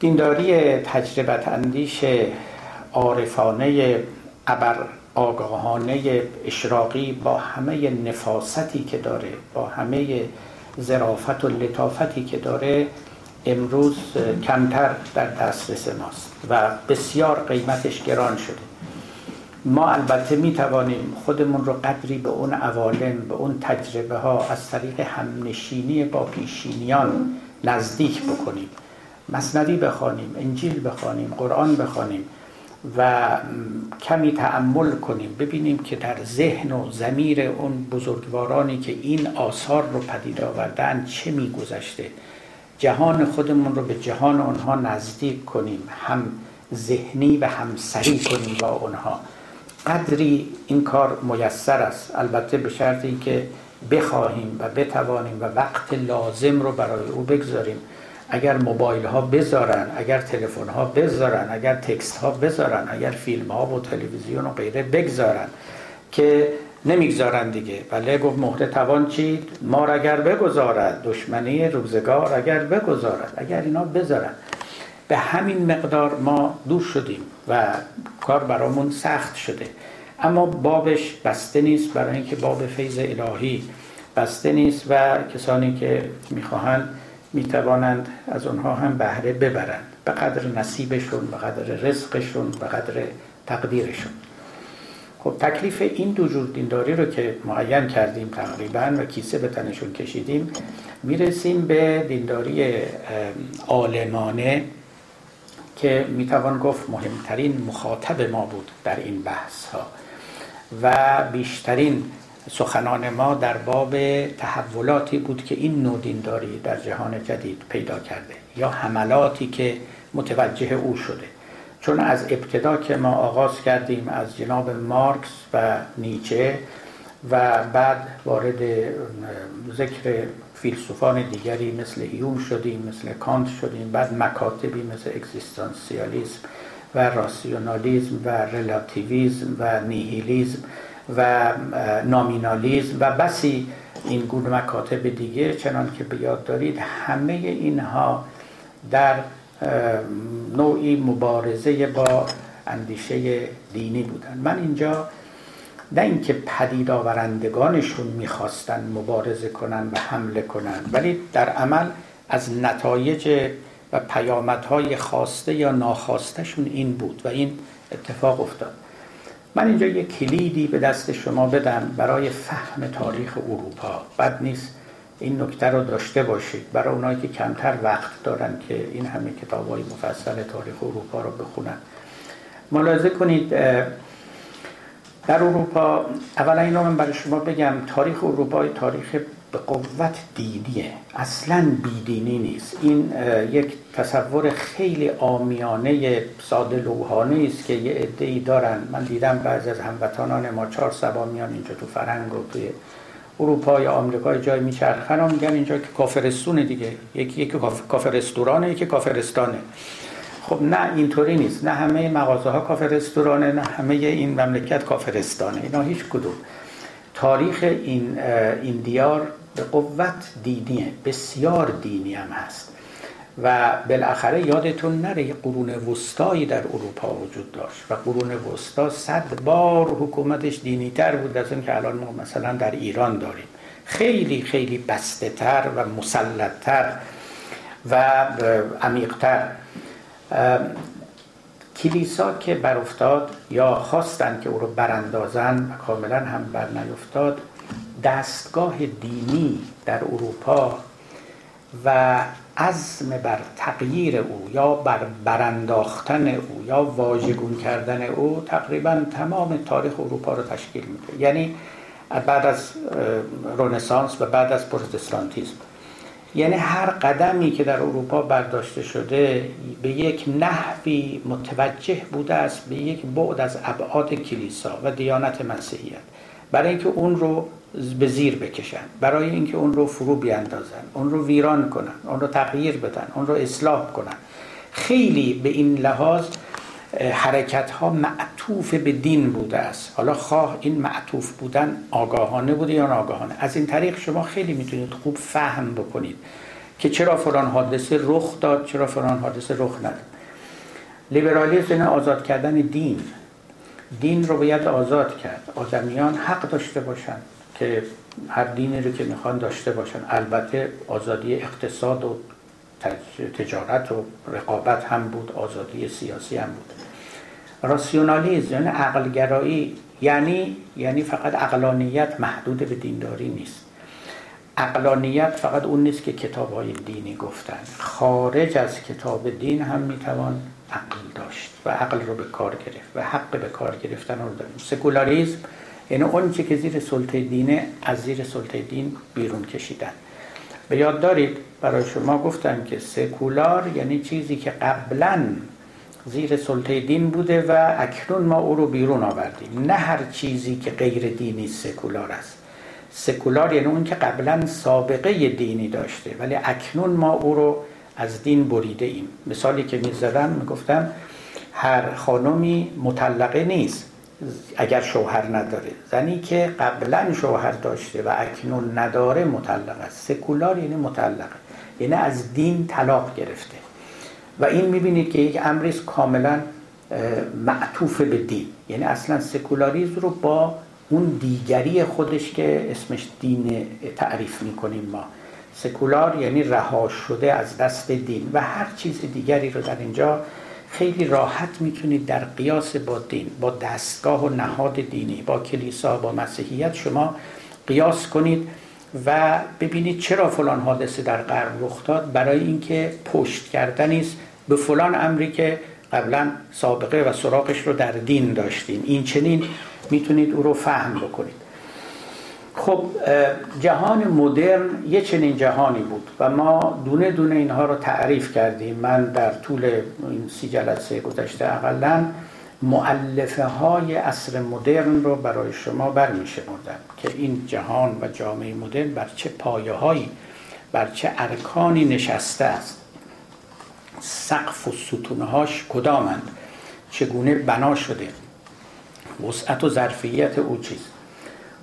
دینداری تجربت اندیش عارفانه ابر آگاهانه اشراقی با همه نفاستی که داره با همه ظرافت و لطافتی که داره امروز کمتر در دسترس ماست و بسیار قیمتش گران شده. ما البته می توانیم خودمون رو قدری به اون عوالم به اون تجربه ها از طریق همنشینی با پیشینیان نزدیک بکنیم. مصنوی بخوانیم انجیل بخوانیم قرآن بخوانیم و کمی تعمل کنیم ببینیم که در ذهن و زمیر اون بزرگوارانی که این آثار رو پدید آوردن چه میگذشته. جهان خودمون رو به جهان آنها نزدیک کنیم هم ذهنی و هم سری کنیم با آنها قدری این کار میسر است. البته به شرطی که بخواهیم و بتوانیم و وقت لازم رو برای او بگذاریم. اگر موبایل ها بذارن اگر تلفن ها بذارن اگر تکست ها بذارن اگر فیلم ها و تلویزیون و غیره بگذارن که نمی‌گذارن دیگه. بله گفت مهر توان چید مار اگر بگذارد دشمنی روزگار اگر بگذارد اگر اینا بذارن. به همین مقدار ما دور شدیم و کار برامون سخت شده. اما بابش بسته نیست برای اینکه باب فیض الهی بسته نیست و کسانی که می‌خواهند می‌توانند از آنها هم بهره ببرند. به قدر نصیبشون به قدر رزقشون به قدر تقدیرشون. خب تکلیف این دو جور دینداری رو که معین کردیم تقریبا و کیسه به تنشون کشیدیم می‌رسیم به دینداری عالمانه. که می‌توان گفت مهمترین مخاطب ما بود در این بحث ها و بیشترین سخنان ما در باب تحولاتی بود که این نوع دینداری در جهان جدید پیدا کرده یا حملاتی که متوجه او شده. چون از ابتدا که ما آغاز کردیم از جناب مارکس و نیچه و بعد وارد ذکر فیلسوفان دیگری مثل هیوم شدیم مثل کانت شدیم بعد مکاتبی مثل اگزیستانسیالیسم و راسیونالیزم و رلاتیویزم و نیهیلیزم و نامینالیزم و بسی این گونه مکاتب دیگه. چنان که به یاد دارید همه اینها در نوعی مبارزه با اندیشه دینی بودن. من اینجا نه اینکه پدید آورندگانشون می‌خواستن مبارزه کنن و حمله کنن ولی در عمل از نتایج و پیامدهای خواسته یا ناخواستهشون این بود و این اتفاق افتاد. من اینجا یک کلیدی به دست شما بدم برای فهم تاریخ اروپا. بد نیست این نکته رو داشته باشید. برای اونایی که کمتر وقت دارن که این همه کتاب های مفصل تاریخ اروپا رو بخونن. ملاحظه کنید در اروپا اولا این من برای شما بگم تاریخ اروپا تاریخ به قوت دینیه. اصلا بیدینی نیست. این یک تصور خیلی آمیانه ساده لوحانه است که یه ای دارن. من دیدم بعضی از هموطنان ما چهار سبا میان اینجا تو فرنگ و توی اروپا یا آمریکا جای میچرخن و میگن اینجا که کافرستونه دیگه. یکی یکی کافرستورانه یکی کافرستانه. خب نه اینطوری نیست. نه همه مغازه ها کافرستورانه نه همه این مملکت کافرستانه اینا هیچ کدوم. تاریخ این, این دیار به قوت دینیه بسیار دینی هم هست. و بالاخره یادتون نره قرون وسطایی در اروپا وجود داشت. و قرون وسطا صد بار حکومتش دینی تر بود از این که الان ما مثلا در ایران داریم. خیلی خیلی بسته تر و مسلط تر و عمیقتر. کلیسا که بر افتاد یا خواستند که او رو براندازن و کاملا هم بر نیفتاد دستگاه دینی در اروپا و عزم بر تغییر او یا بر برانداختن او یا واژگون کردن او تقریبا تمام تاریخ اروپا رو تشکیل میده. یعنی بعد از رونسانس و بعد از پروتستانتیسم. یعنی هر قدمی که در اروپا برداشته شده به یک نحوی متوجه بوده است به یک بعد از ابعاد کلیسا و دیانت مسیحیت. برای اینکه اون رو به زیر بکشن برای اینکه اون رو فرو بیاندازن اون رو ویران کنن اون رو تغییر بدن اون رو اصلاح کنن. خیلی به این لحاظ حرکت ها معطوف به دین بوده است. حالا خواه این معطوف بودن آگاهانه بوده یا ناگاهانه؟ از این طریق شما خیلی می‌تونید خوب فهم بکنید که چرا فلان حادثه رخ داد چرا فلان حادثه رخ نداد. لیبرالیسم این آزاد کردن دین. دین رو باید آزاد کرد. آدمیان حق داشته باشن که هر دینی رو که می‌خوان داشته باشن البته آزادی اقتصاد و تجارت و رقابت هم بود آزادی سیاسی هم بود. راسیونالیزم یعنی عقلگرایی یعنی یعنی فقط عقلانیت محدود به دینداری نیست. عقلانیت فقط اون نیست که کتاب های دینی گفتن. خارج از کتاب دین هم می‌توان عقل داشت و عقل رو به کار گرفت و حق به کار گرفتن رو داریم. سکولاریزم یعنی اون که زیر سلطه دینه از زیر سلطه دین بیرون کشیدن. به یاد دارید برای شما گفتم که سکولار یعنی چیزی که قبلا زیر سلطه دین بوده و اکنون ما او رو بیرون آوردیم. نه هر چیزی که غیر دینی سکولار است. سکولار یعنی اون که قبلا سابقه دینی داشته ولی اکنون ما او رو از دین بریده ایم. مثالی که می‌زدم می‌گفتم هر خانمی مطلقه نیست اگر شوهر نداره. زنی که قبلا شوهر داشته و اکنون نداره مطلق است. سکولار یعنی مطلقه. یعنی از دین طلاق گرفته. و این می‌بینید که یک امریز کاملا معطوف به دین. یعنی اصلا سکولاریزم رو با اون دیگری خودش که اسمش دین تعریف می‌کنیم ما. سکولار یعنی رها شده از دست دین و هر چیز دیگری رو در اینجا خیلی راحت می‌تونید در قیاس با دین با دستگاه و نهاد دینی با کلیسا با مسیحیت شما قیاس کنید. و ببینید چرا فلان حادثه در غرب رخ داد؟ برای اینکه پشت کردنی است به فلان امری که قبلا سابقه و سراغش رو در دین داشتیم. این چنین می‌تونید او رو فهم بکنید. خب جهان مدرن یه چنین جهانی بود و ما دونه دونه اینها رو تعریف کردیم. من در طول این سی جلسه گذشته اقلا معلفه های عصر مدرن رو برای شما برمی که این جهان و جامعه مدرن بر چه پایه هایی بر چه ارکانی نشسته است. سقف و ستونهاش کدامند؟ چگونه بنا شده؟ وسعت و ظرفیت او چیست؟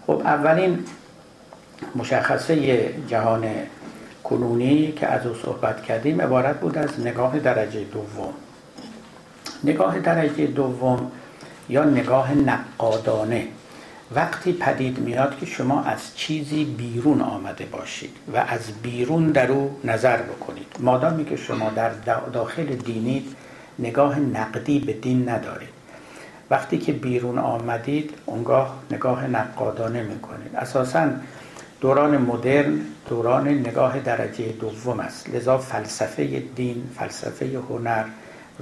خب اولین مشخصه جهان کنونی که از او صحبت کردیم عبارت بود از نگاه درجه دوم. نگاه درجه دوم یا نگاه نقادانه. وقتی پدید میاد که شما از چیزی بیرون آمده باشید و از بیرون در او نظر بکنید. مادامی که شما در داخل دینید نگاه نقدی به دین ندارید. وقتی که بیرون آمدید اونگاه نگاه نقادانه می‌کنید. اساسا دوران مدرن دوران نگاه درجه دوم است. لذا فلسفه دین فلسفه هنر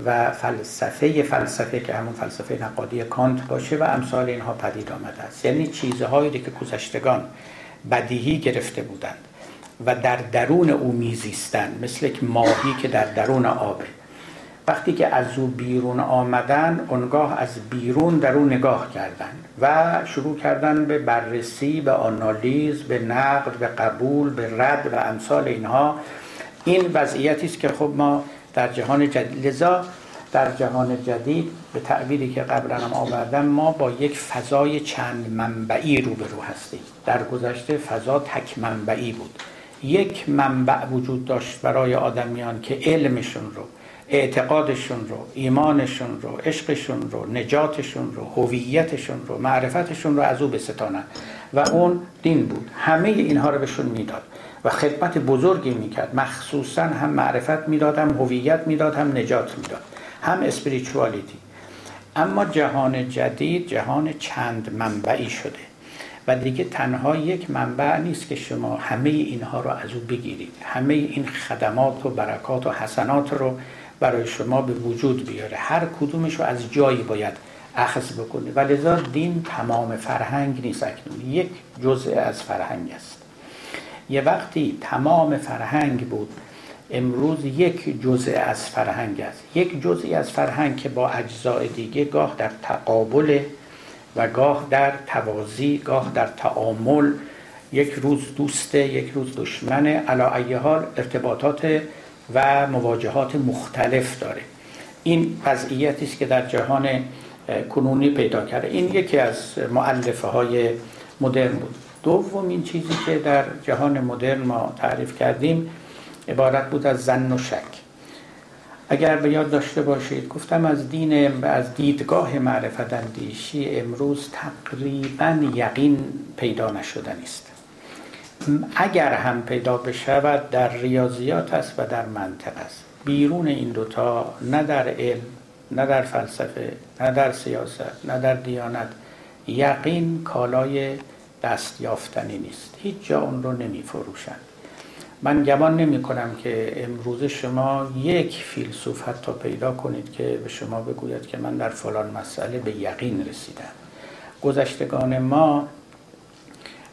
و فلسفه فلسفه که همون فلسفه نقادی کانت باشه و امثال اینها پدید آمده است. یعنی چیزهایی که گذشتگان بدیهی گرفته بودند و در درون او میزیستند مثل یک ماهی که در درون آبه وقتی که از او بیرون آمدن اونگاه از بیرون در او نگاه کردن و شروع کردن به بررسی به آنالیز به نقد به قبول به رد و امثال اینها. این وضعیتی است که خب ما در جهان جدید. لذا در جهان جدید به تعبیری که قبلا هم آوردم ما با یک فضای چند منبعی روبرو هستیم. در گذشته فضا تک منبعی بود. یک منبع وجود داشت برای آدمیان که علمشون رو اعتقادشون رو ایمانشون رو عشقشون رو نجاتشون رو هویتشون رو معرفتشون رو از او بستانن و اون دین بود. همه اینها رو بهشون می‌داد. و خدمت بزرگی می‌کرد. مخصوصا هم معرفت می‌داد هم هویت می‌داد هم نجات می‌داد هم اسپریچوالیتی اما جهان جدید جهان چند منبعی شده و دیگه تنها یک منبع نیست که شما همه اینها رو از او بگیرید. همه این خدمات و برکات و حسنات رو برای شما به وجود بیاره. هر کدومش رو از جایی باید اخذ بکنید. و لذا دین تمام فرهنگ نیست اکنون. یک جزء از فرهنگ است. یه وقتی تمام فرهنگ بود امروز یک جزء از فرهنگ است. یک جزئی از فرهنگ که با اجزای دیگه گاه در تقابل و گاه در توازی گاه در تعامل یک روز دوسته یک روز دشمنه علا حال ارتباطات و مواجهات مختلف داره. این وضعیتی است که در جهان کنونی پیدا کرده. این یکی از معلفه های مدرن بود. دومین چیزی که در جهان مدرن ما تعریف کردیم عبارت بود از زن و شک. اگر به یاد داشته باشید گفتم از دین از دیدگاه معرفت اندیشی امروز تقریبا یقین پیدا نشدن است اگر هم پیدا بشود در ریاضیات است و در منطق است. بیرون این دوتا نه در علم نه در فلسفه نه در سیاست نه در دیانت یقین کالای دست یافتنی نیست. هیچ جا اون رو نمی فروشند من گمان نمی کنم که امروز شما یک فیلسوف حتی پیدا کنید که به شما بگوید که من در فلان مسئله به یقین رسیدم. گذشتگان ما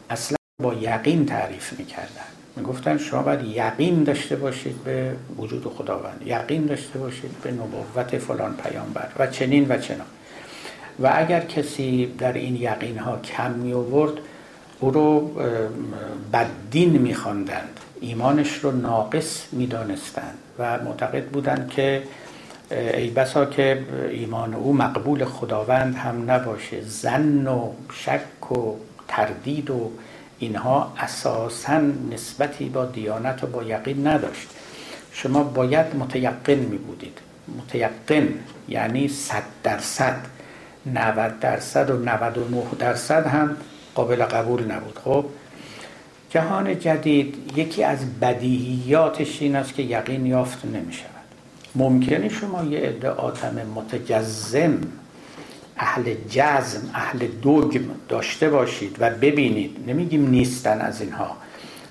اصلا با یقین تعریف می‌کردن. می‌گفتن شما باید یقین داشته باشید به وجود خداوند. یقین داشته باشید به نبوت فلان پیامبر و چنین و چنان. و اگر کسی در این یقین ها کم می آورد او رو بددین میخواندند. ایمانش رو ناقص می‌دانستند و معتقد بودند که ای بسا که ایمان او مقبول خداوند هم نباشه. زن و شک و تردید و اینها اساسا نسبتی با دیانت و با یقین نداشت. شما باید متیقن می بودید. متیقن یعنی صد درصد 90 درصد و 99 درصد هم قابل قبول نبود. خب جهان جدید یکی از بدیهیاتش این است که یقین یافت نمی شود ممکنه شما یه عده آدم متجزم اهل جزم اهل دوگم داشته باشید و ببینید. نمیگیم نیستن از اینها.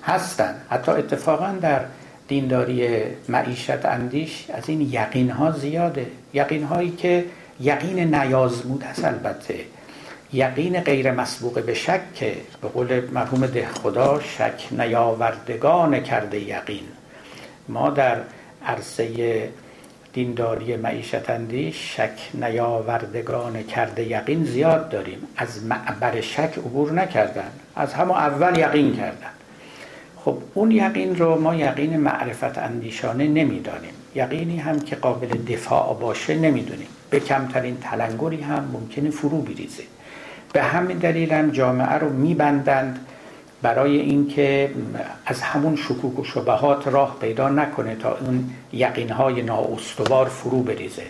هستن. حتی اتفاقا در دینداری معیشت اندیش از این یقین ها زیاده. یقین هایی که یقین نیازمود است البته. یقین غیر مسبوق به شک که به قول مرحوم ده خدا شک نیاوردگان کرده یقین. ما در عرصه دینداری معیشت اندیش شک نیاوردگان کرده یقین زیاد داریم. از معبر شک عبور نکردن. از همه اول یقین کردن. خب اون یقین رو ما یقین معرفت اندیشانه نمی‌دانیم. یقینی هم که قابل دفاع باشه نمی‌دونیم. به کمترین تلنگری هم ممکنه فرو بریزه. به همین دلیل هم جامعه رو میبندند برای اینکه از همون شکوک و شبهات راه پیدا نکنه تا اون یقینهای نااستوار فرو بریزه.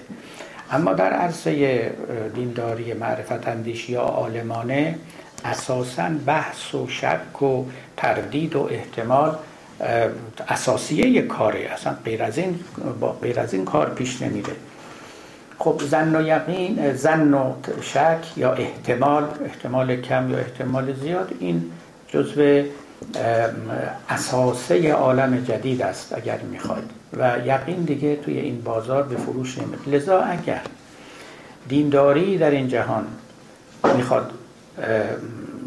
اما در عرصه دینداری معرفت اندیشی یا عالمانه اساسا بحث و شک و تردید و احتمال اساسیه کاره. اصلا غیر از این غیر از این کار پیش نمیره. خب زن و یقین زن و شک یا احتمال احتمال کم یا احتمال زیاد این جزو اساسه عالم جدید است اگر می‌خواید. و یقین دیگه توی این بازار به فروش نمید لذا اگر دینداری در این جهان می‌خواد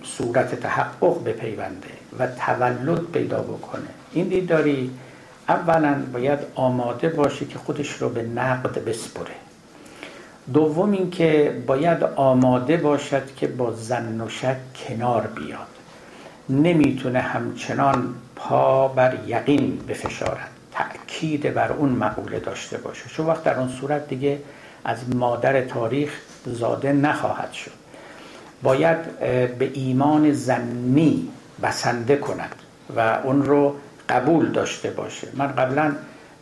صورت تحقق بپیونده و تولد پیدا بکنه این دینداری اولا باید آماده باشه که خودش رو به نقد بسپره. دوم اینکه باید آماده باشد که با زن و شک کنار بیاد. نمی‌تونه همچنان پا بر یقین بفشارد. تأکید بر اون مقوله داشته باشه. چون وقت در اون صورت دیگه از مادر تاریخ زاده نخواهد شد. باید به ایمان زنی بسنده کند و اون رو قبول داشته باشه. من قبلا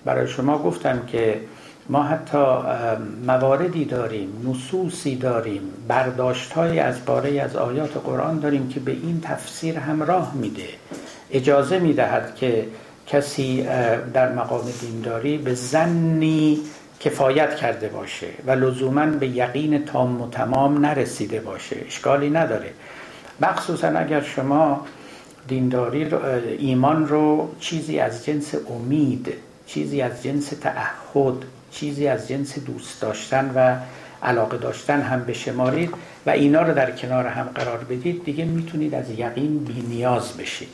برای شما گفتم که ما حتی مواردی داریم نصوصی داریم برداشت های از باره از آیات قرآن داریم که به این تفسیر هم راه میده. اجازه می‌دهد که کسی در مقام دینداری به زنی کفایت کرده باشه و لزوما به یقین تام و تمام نرسیده باشه. اشکالی نداره. مخصوصا اگر شما دینداری ایمان رو چیزی از جنس امید چیزی از جنس تعهد چیزی از جنس دوست داشتن و علاقه داشتن هم بشمارید و اینا رو در کنار هم قرار بدید دیگه می‌تونید از یقین بی نیاز بشید.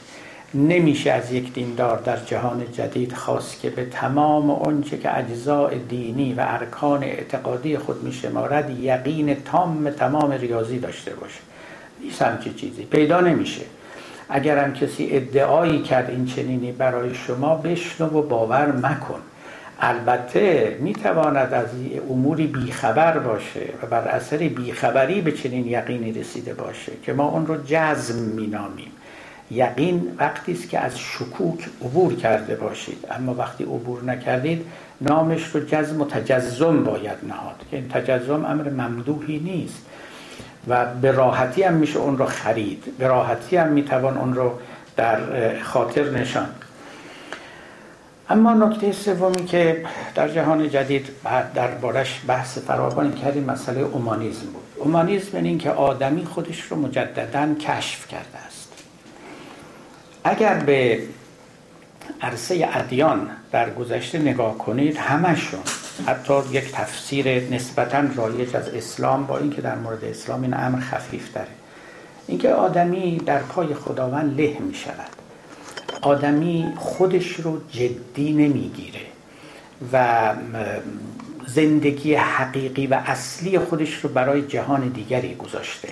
نمیشه از یک دیندار در جهان جدید خواست که به تمام اونچه که اجزاء دینی و ارکان اعتقادی خود میشمارد یقین تام تمام ریاضی داشته باشه. نیست همچی چیزی پیدا نمیشه. اگر هم کسی ادعایی کرد این چنینی برای شما بشنو و باور مکن. البته می‌تواند از اموری بیخبر باشه و بر اثر بیخبری به چنین یقینی رسیده باشه که ما اون رو جزم مینامیم. یقین وقتی است که از شکوک عبور کرده باشید. اما وقتی عبور نکردید نامش رو جزم و تجزم باید نهاد که این تجزم امر ممدوحی نیست. و به راحتی هم میشه اون رو خرید. به راحتی هم می‌توان اون رو در خاطر نشان. اما نکته سومی که در جهان جدید در بارش بحث فراوانی کردیم مسئله اومانیزم بود. اومانیزم این که آدمی خودش رو مجددا کشف کرده است. اگر به عرصه ادیان در گذشته نگاه کنید همشون حتی یک تفسیر نسبتا رایج از اسلام با اینکه در مورد اسلام این امر خفیف داره اینکه آدمی در پای خداوند له می شود آدمی خودش رو جدی نمی‌گیره و زندگی حقیقی و اصلی خودش رو برای جهان دیگری گذاشته.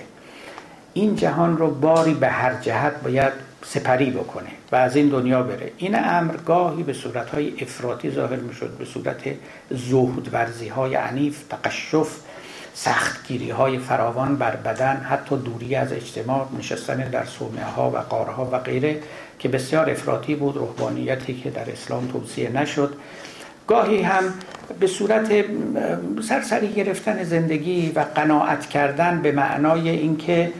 این جهان رو باری به هر جهت باید سپری بکنه و از این دنیا بره. این امر گاهی به صورتهای افراطی ظاهر می به صورت زهد ورزی های عنیف تقشف سختگیری های فراوان بر بدن حتی دوری از اجتماع نشستن در صومعه ها و قاره و غیره. که بسیار افراطی بود روحانیتی که در اسلام توصیه نشد. گاهی هم به صورت سرسری گرفتن زندگی و قناعت کردن به معنای اینکه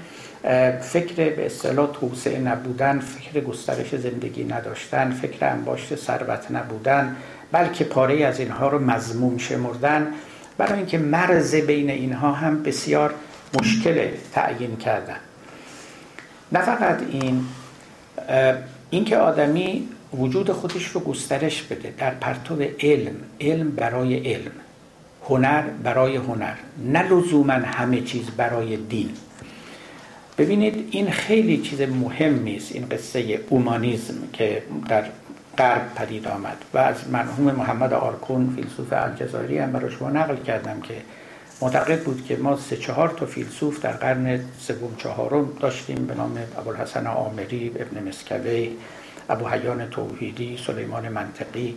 فکر به اصطلاح توسعه نبودن فکر گسترش زندگی نداشتن فکر انباشت ثروت نبودن بلکه پاره از اینها رو مضموم شمردن. برای اینکه مرز بین اینها هم بسیار مشکل تعیین کردن. نه فقط این اینکه آدمی وجود خودش رو گسترش بده در پرتو علم علم برای علم هنر برای هنر نه لزوما همه چیز برای دین. ببینید این خیلی چیز مهمی است این قصه اومانیزم که در غرب پدید آمد. و از مرحوم محمد آرکون فیلسوف الجزایری هم برای شما نقل کردم که معتقد بود که ما سه چهار تا فیلسوف در قرن سوم چهارم داشتیم به نام ابوالحسن آمری ابن مسکوی ابو حیان توحیدی سلیمان منطقی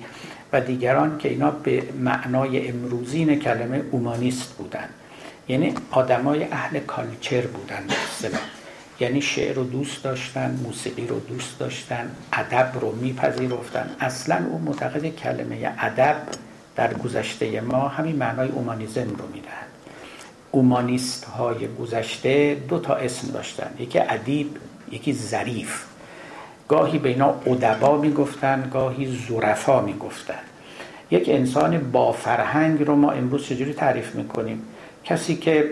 و دیگران که اینا به معنای امروزین کلمه اومانیست بودند یعنی آدمای اهل کالچر بودن به یعنی شعر رو دوست داشتن موسیقی رو دوست داشتن ادب رو میپذیرفتن. اصلا او معتقد کلمه ادب در گذشته ما همین معنای اومانیزم رو می‌دهد. اومانیست های گذشته دو تا اسم داشتن. یکی ادیب یکی ظریف. گاهی به اینا ادبا می‌گفتن گاهی زرفا می‌گفتن. یک انسان با فرهنگ رو ما امروز چجوری تعریف می‌کنیم؟ کسی که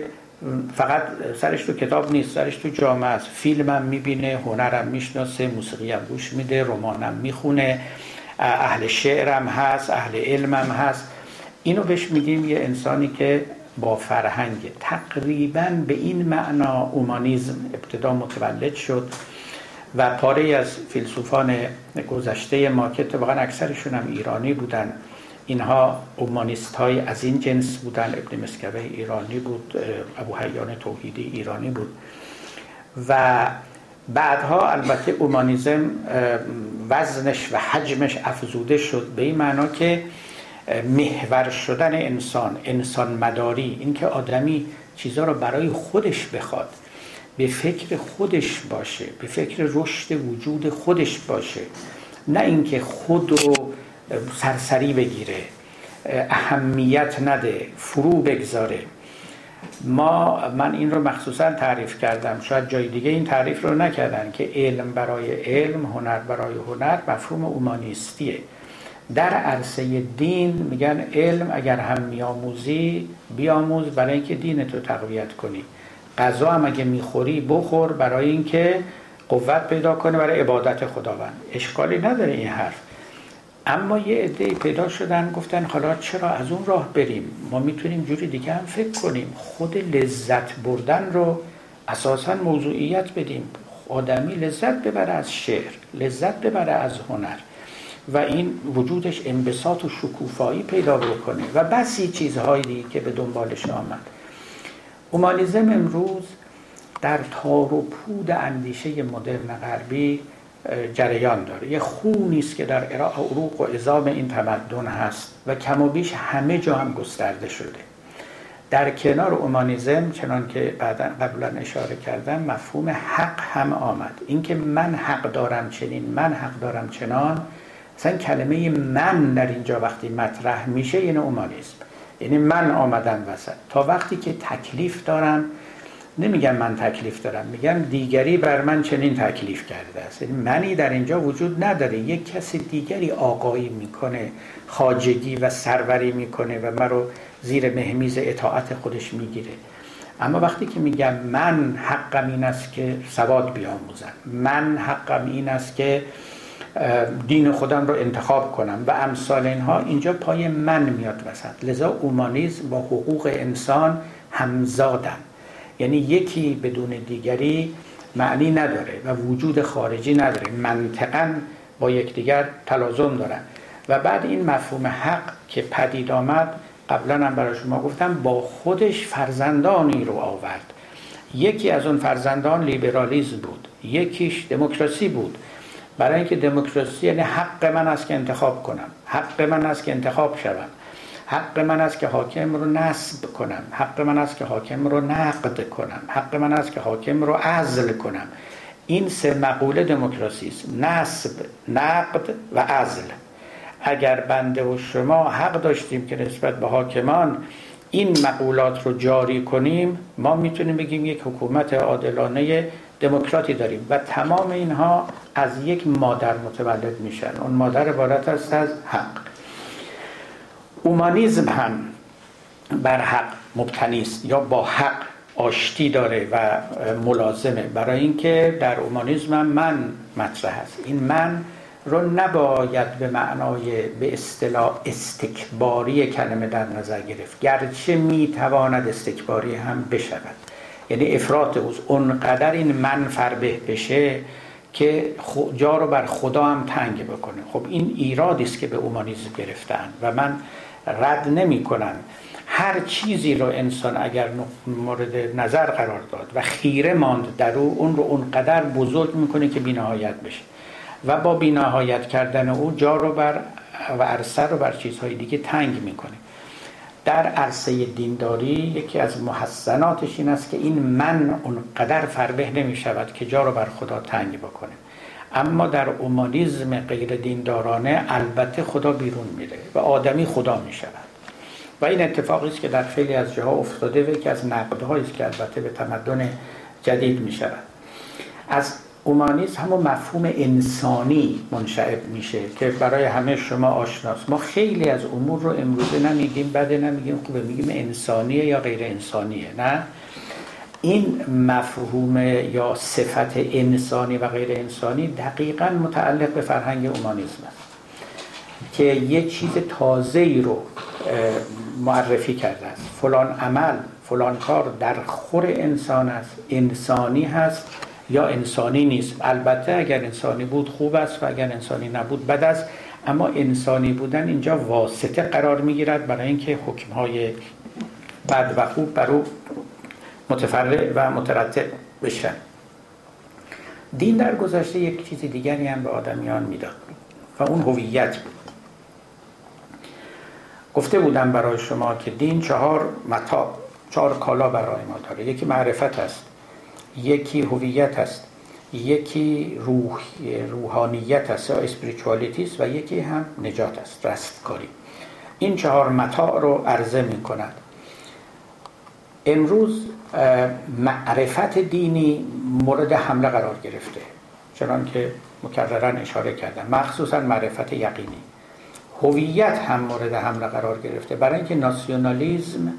فقط سرش تو کتاب نیست سرش تو جامعه است. فیلمم می‌بینه هنرم می‌شناسه موسیقی هم گوش میده رمانم می‌خونه. اهل شعرم هست اهل علمم هست. اینو بهش میگیم یه انسانی که با فرهنگ. تقریبا به این معنا اومانیزم ابتدا متولد شد و پاره از فیلسوفان گذشته ما که واقعا اکثرشون هم ایرانی بودن. اینها اومانیست های از این جنس بودن. ابن مسکوه ایرانی بود ابو حیان توحیدی ایرانی بود. و بعدها البته اومانیزم وزنش و حجمش افزوده شد به این معنا که محور شدن انسان انسان مداری اینکه آدمی چیزها رو برای خودش بخواد به فکر خودش باشه به فکر رشد وجود خودش باشه نه اینکه خود رو سرسری بگیره اهمیت نده فرو بگذاره. ما من این رو مخصوصا تعریف کردم. شاید جای دیگه این تعریف رو نکردن که علم برای علم هنر برای هنر مفهوم اومانیستیه. در عرصه دین میگن علم اگر هم میآموزی بیاموز برای اینکه دین تو تقویت کنی. غذا هم اگه می‌خوری بخور برای اینکه قوت پیدا کنه برای عبادت خداوند. اشکالی نداره این حرف. اما یه عده پیدا شدن گفتن حالا چرا از اون راه بریم؟ ما می‌تونیم جوری دیگه هم فکر کنیم. خود لذت بردن رو اساسا موضوعیت بدیم. آدمی لذت ببره از شعر لذت ببره از هنر. و این وجودش انبساط و شکوفایی پیدا بکنه و بسی چیزهایی که به دنبالش آمد. اومالیزم امروز در تار و پود اندیشه مدرن غربی جریان داره. یه خونی است که در عروق و ازام این تمدن هست و کم و بیش همه جا هم گسترده شده. در کنار اومانیزم چنان که بعدا قبلا اشاره کردم مفهوم حق هم آمد. اینکه من حق دارم چنین من حق دارم چنان مثلا کلمه من در اینجا وقتی مطرح میشه یعنی اومانیزم یعنی من آمدم وسط. تا وقتی که تکلیف دارم نمیگم من تکلیف دارم میگم دیگری بر من چنین تکلیف کرده است. یعنی منی در اینجا وجود نداره. یک کسی دیگری آقایی می‌کنه خاجگی و سروری می‌کنه و من زیر مهمیز اطاعت خودش می‌گیره. اما وقتی که میگم من حقم این است که سواد بیاموزم. من حقم این است که دین خودم رو انتخاب کنم. و امثال اینها اینجا پای من میاد وسط. لذا اومانیزم با حقوق انسان همزادن. یعنی یکی بدون دیگری معنی نداره و وجود خارجی نداره. منطقا با یکدیگر تلازم دارن. و بعد این مفهوم حق که پدید آمد قبلا هم برای شما گفتم با خودش فرزندانی رو آورد. یکی از اون فرزندان لیبرالیزم بود. یکیش دموکراسی بود. برای اینکه دموکراسی یعنی حق من است که انتخاب کنم. حق من است که انتخاب شوم. حق من است که حاکم رو نصب کنم. حق من است که حاکم رو نقد کنم. حق من است که حاکم رو عزل کنم. این سه مقوله دموکراسی است. نصب نقد و عزل. اگر بنده و شما حق داشتیم که نسبت به حاکمان این مقولات رو جاری کنیم ما می‌تونیم بگیم یک حکومت عادلانه دموکراتی داریم و تمام اینها از یک مادر متولد میشن. اون مادر عبارت است از حق. اومانیزم هم بر حق مبتنی است یا با حق آشتی داره و ملازمه. برای اینکه در اومانیزم هم من مطرح است. این من رو نباید به معنای به اصطلاح استکباری کلمه در نظر گرفت. گرچه می‌تواند استکباری هم بشود. یعنی افراط اوز. اونقدر این من فربه بشه که جا رو بر خدا هم تنگ بکنه. خب این ایرادی است که به اومانیزم گرفتن و من رد نمی کنم. هر چیزی رو انسان اگر مورد نظر قرار داد و خیره ماند در او اون رو اونقدر بزرگ می‌کنه که بینهایت بشه. و با بینهایت کردن او جا رو بر و عرصه رو بر چیزهای دیگه تنگ می‌کنه در عرصه دینداری یکی از محسناتش این است که این من اونقدر فربه نمی شود که جا رو بر خدا تنگ بکنه. اما در اومانیزم غیر دیندارانه البته خدا بیرون میره و آدمی خدا می شود و این اتفاقی است که در خیلی از جاها افتاده و که از نقدهایی است که البته به تمدن جدید می شود از اومانیسم همون مفهوم انسانی منشعب میشه که برای همه شما آشناست. ما خیلی از امور رو امروزه نمیگیم بده نمیگیم خوبه میگیم انسانیه یا غیر انسانیه نه؟ این مفهوم یا صفت انسانی و غیر انسانی دقیقا متعلق به فرهنگ اومانیسم است که یه چیز تازه ای رو معرفی کرده است. فلان عمل فلان کار در خور انسان است انسانی هست. یا انسانی نیست. البته اگر انسانی بود خوب است و اگر انسانی نبود بد است. اما انسانی بودن اینجا واسطه قرار می‌گیرد برای اینکه حکمهای بد و خوب بر او متفرع و مترتب بشن. دین در گذشته یک چیز دیگری هم به آدمیان می‌داد و اون هویت بود. گفته بودم برای شما که دین چهار متا چهار کالا برای ما داره. یکی معرفت است. یکی هویت است یکی روح روحانیت است یا اسپریچوالیتی است و یکی هم نجات است رستگاری. این چهار متاع رو عرضه می کند. امروز معرفت دینی مورد حمله قرار گرفته چنان که مکررن اشاره کردن مخصوصا معرفت یقینی. هویت هم مورد حمله قرار گرفته. برای اینکه ناسیونالیزم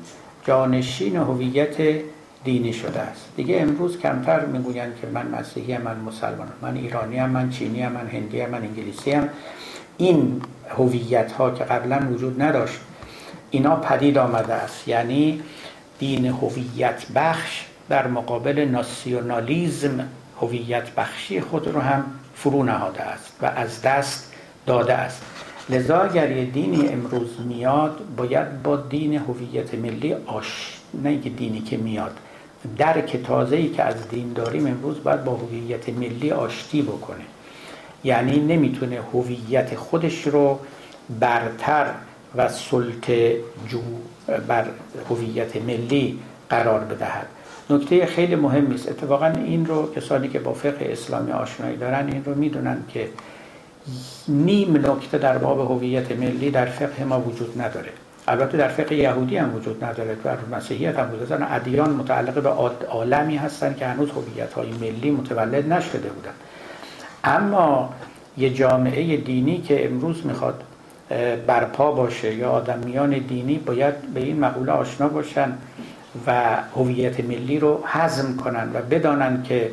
جانشین هویت دینی شده است. دیگه امروز کمتر می‌گویند که من مسیحی من مسلمان من ایرانی هم من چینی هم من هندی هم من انگلیسی هم این هویت ها که قبلا وجود نداشت اینا پدید آمده است. یعنی دین هویت بخش در مقابل ناسیونالیزم هویت بخشی خود رو هم فرو نهاده است و از دست داده است. لذا اگر یه دینی امروز میاد باید با دین هویت ملی آش نه دینی که میاد درک تازه ای که از دین داریم امروز باید با هویت ملی آشتی بکنه. یعنی نمی‌تونه هویت خودش رو برتر و سلطه جو بر هویت ملی قرار بدهد. نکته خیلی مهمی است اتفاقا این رو کسانی که با فقه اسلامی آشنایی دارن این رو می‌دونن که نیم نکته در باب هویت ملی در فقه ما وجود نداره. البته در فقه یهودی هم وجود نداره. در مسیحیت هم وجود نداره. ادیان متعلق به عالمی هستن که هنوز هویت های ملی متولد نشده بودن. اما یه جامعه دینی که امروز می‌خواد برپا باشه یا آدمیان دینی باید به این مقوله آشنا باشن و هویت ملی رو حزم کنن و بدانن که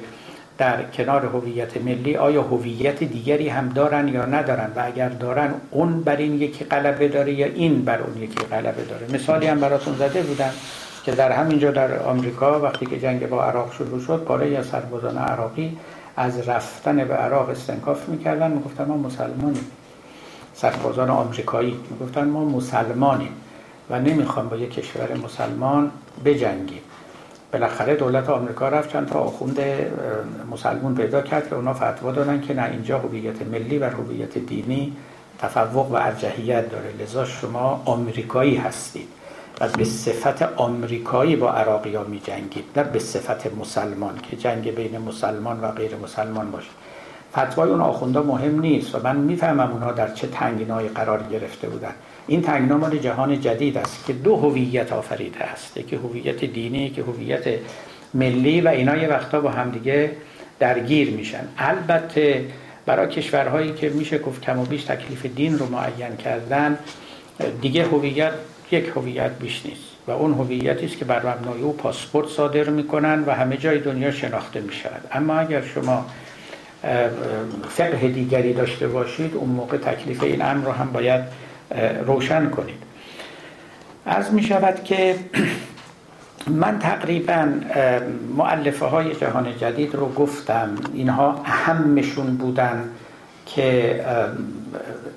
در کنار هویت ملی آیا هویت دیگری هم دارن یا ندارن؟ و اگر دارن اون بر این یکی غلبه داره یا این بر اون یکی غلبه داره؟ مثالی هم براتون زده بودن که در همینجا در آمریکا وقتی که جنگ با عراق شروع شد پاره از سربازان عراقی از رفتن به عراق استنکاف می‌کردن. می‌گفتن ما مسلمانیم. سربازان آمریکایی. می‌گفتن ما مسلمانیم و نمی‌خوام با یک کشور مسلمان بجنگیم. بالاخره دولت آمریکا رفت چند تا آخوند مسلمون پیدا کرد که اونا فتوا دادن که نه اینجا هویت ملی و هویت دینی تفوق و ارجحیت داره. لذا شما آمریکایی هستید و به صفت آمریکایی با عراقی ها می جنگید نه به صفت مسلمان که جنگ بین مسلمان و غیر مسلمان باشه. فتوای اون آخونده مهم نیست و من می‌فهمم اونها در چه تنگنایی قرار گرفته بودن. این تنگنا مال جهان جدید است که دو هویت آفریده است. یکی هویت دینی که هویت ملی و اینا یه وقتا با همدیگه درگیر میشن. البته برای کشورهایی که میشه گفت کم و بیش تکلیف دین رو معین کردن دیگه هویت یک هویت بیش نیست و اون هویتی است که بر مبنای او پاسپورت صادر می‌کنن و همه جای دنیا شناخته می‌شود. اما اگر شما فقه دیگری داشته باشید اون موقع تکلیف این امر رو هم باید روشن کنید. از می شود که من تقریبا معلفه های جهان جدید رو گفتم. اینها اهمشون بودن که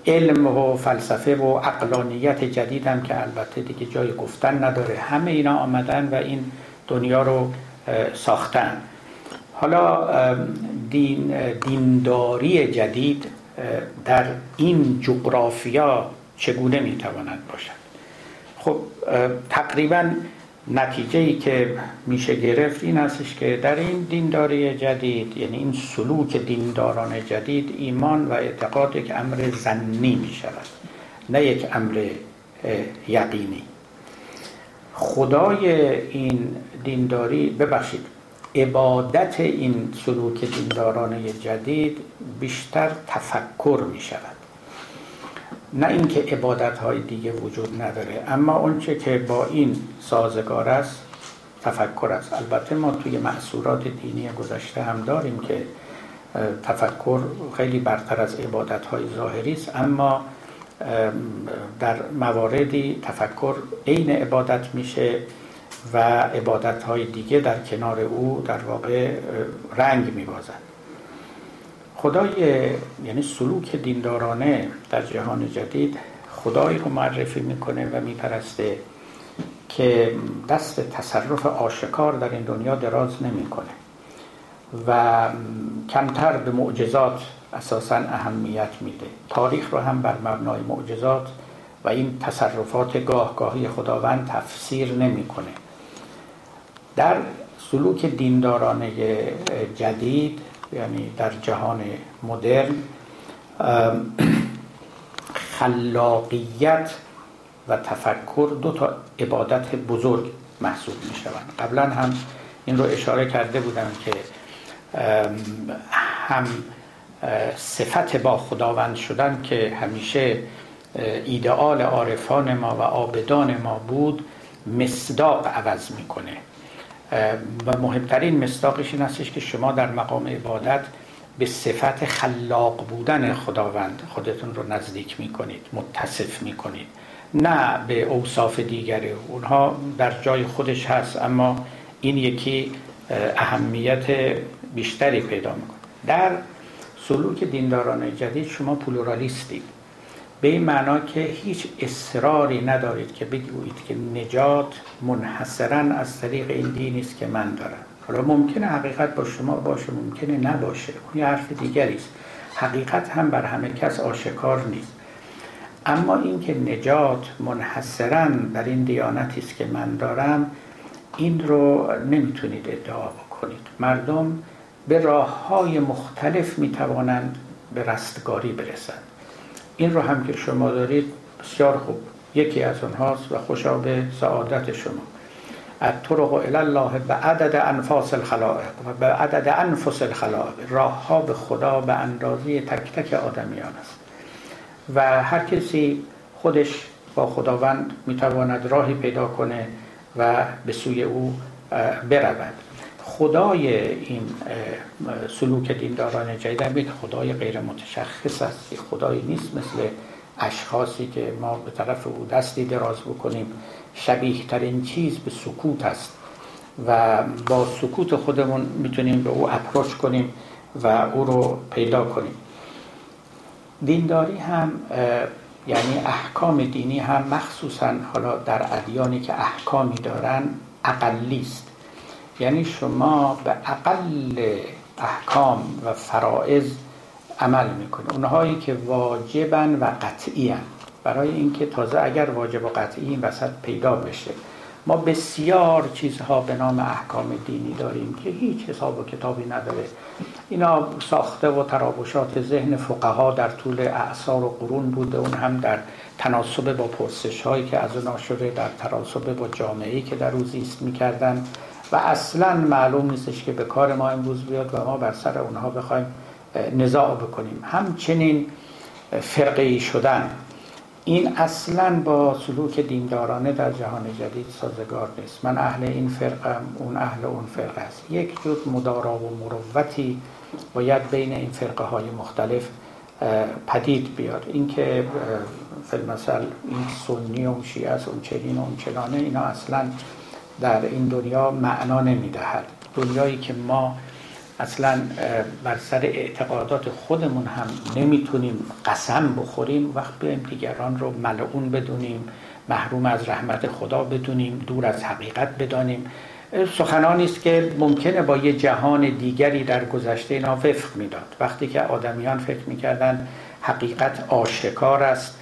علم و فلسفه و اقلانیت جدید هم که البته دیگه جای گفتن نداره. همه اینا آمدن و این دنیا رو ساختن. حالا دین دینداری جدید در این جغرافیا چگونه می‌تواند باشد؟ خب تقریبا نتیجه ای که میشه گرفت این هستش که در این دینداری جدید یعنی این سلوک دینداران جدید ایمان و اعتقاد یک امر زنی می شود نه یک امر یقینی. خدای این دینداری ببخشید عبادت این سلوک دینداران جدید بیشتر تفکر می شود نه اینکه عبادت های دیگه وجود نداره اما اونچه که با این سازگار است تفکر است. البته ما توی معصورات دینی گذشته هم داریم که تفکر خیلی برتر از عبادت های ظاهری است اما در مواردی تفکر عین عبادت میشه و عبادت های دیگه در کنار او در واقع رنگ میبازند خدای یعنی سلوک دیندارانه در جهان جدید خدایی رو معرفی می‌کنه و میپرسته که دست تصرف آشکار در این دنیا دراز نمی‌کنه و کمتر به معجزات اساسا اهمیت میده. تاریخ رو هم بر مبنای معجزات و این تصرفات گاهگاهی خداوند تفسیر نمی‌کنه. در سلوک دیندارانه جدید یعنی در جهان مدرن خلاقیت و تفکر دو تا عبادت بزرگ محسوب می شوند قبلا هم این رو اشاره کرده بودم که هم صفت با خداوند شدن که همیشه ایدئال عارفان ما و آبدان ما بود مصداق عوض می‌کنه. و مهمترین مصداقش این هستش که شما در مقام عبادت به صفت خلاق بودن خداوند خودتون رو نزدیک می‌کنید متصف می‌کنید. نه به اوصاف دیگره اونها در جای خودش هست اما این یکی اهمیت بیشتری پیدا می‌کنه. در سلوک دینداران جدید شما پلورالیستید. به این معنا که هیچ اصراری ندارید که بگویید که نجات منحصرا از طریق این دینی است که من دارم. حالا ممکنه حقیقت با شما باشه ممکنه نباشه. اون یه حرف دیگری است. حقیقت هم بر همه کس آشکار نیست. اما اینکه نجات منحصرا در این دیانتی است که من دارم این رو نمی‌تونید ادعا بکنید. مردم به راه های مختلف می‌توانند به رستگاری برسند. این رو هم که شما دارید بسیار خوب. یکی از اونهاست و خوشا به سعادت شما. الطرق الى الله به عدد انفاس الخلائق و به عدد انفس الخلائق. راه ها به خدا به اندازه تک تک آدمیان است. و هر کسی خودش با خداوند می‌تواند راهی پیدا کنه و به سوی او برود. خدای این سلوک دینداران جدید. هم خدای غیر متشخص است یک خدایی نیست مثل اشخاصی که ما به طرف او دستی دراز بکنیم. شبیه ترین چیز به سکوت است و با سکوت خودمون می‌تونیم به او اپروچ کنیم و او رو پیدا کنیم. دینداری هم یعنی احکام دینی هم مخصوصا حالا در ادیانی که احکامی دارن اقلی است یعنی شما به اقل احکام و فرائض عمل می‌کنید اونهایی که واجبن و قطعی هن. برای اینکه تازه اگر واجب و قطعی این وسط پیدا بشه. ما بسیار چیزها به نام احکام دینی داریم که هیچ حساب و کتابی نداره. اینا ساخته و ترابشات ذهن فقها در طول اعثار و قرون بوده. اون هم در تناسب با پرسش هایی که از شده در تناسب با جامعه که در روز زیست می‌کردن. و اصلا معلوم نیستش که به کار ما امروز بیاد و ما بر سر اونها بخوایم نزاع بکنیم. همچنین فرقی شدن. این اصلا با سلوک دیندارانه در جهان جدید سازگار نیست. من اهل این فرقم اون اهل اون فرقه است. یک جور مدارا و مروتی باید بین این فرقه های مختلف پدید بیاد. اینکه مثل این سنی و شیعه است اون چنین و اون چنانه اینا اصلا در این دنیا معنا نمی‌دهد. دنیایی که ما اصلا بر سر اعتقادات خودمون هم نمی‌تونیم قسم بخوریم وقت بیایم دیگران رو ملعون بدونیم محروم از رحمت خدا بدونیم دور از حقیقت بدانیم. سخنانی است که ممکنه با یه جهان دیگری در گذشته اینا وفق می‌داد. وقتی که آدمیان فکر می‌کردن حقیقت آشکار است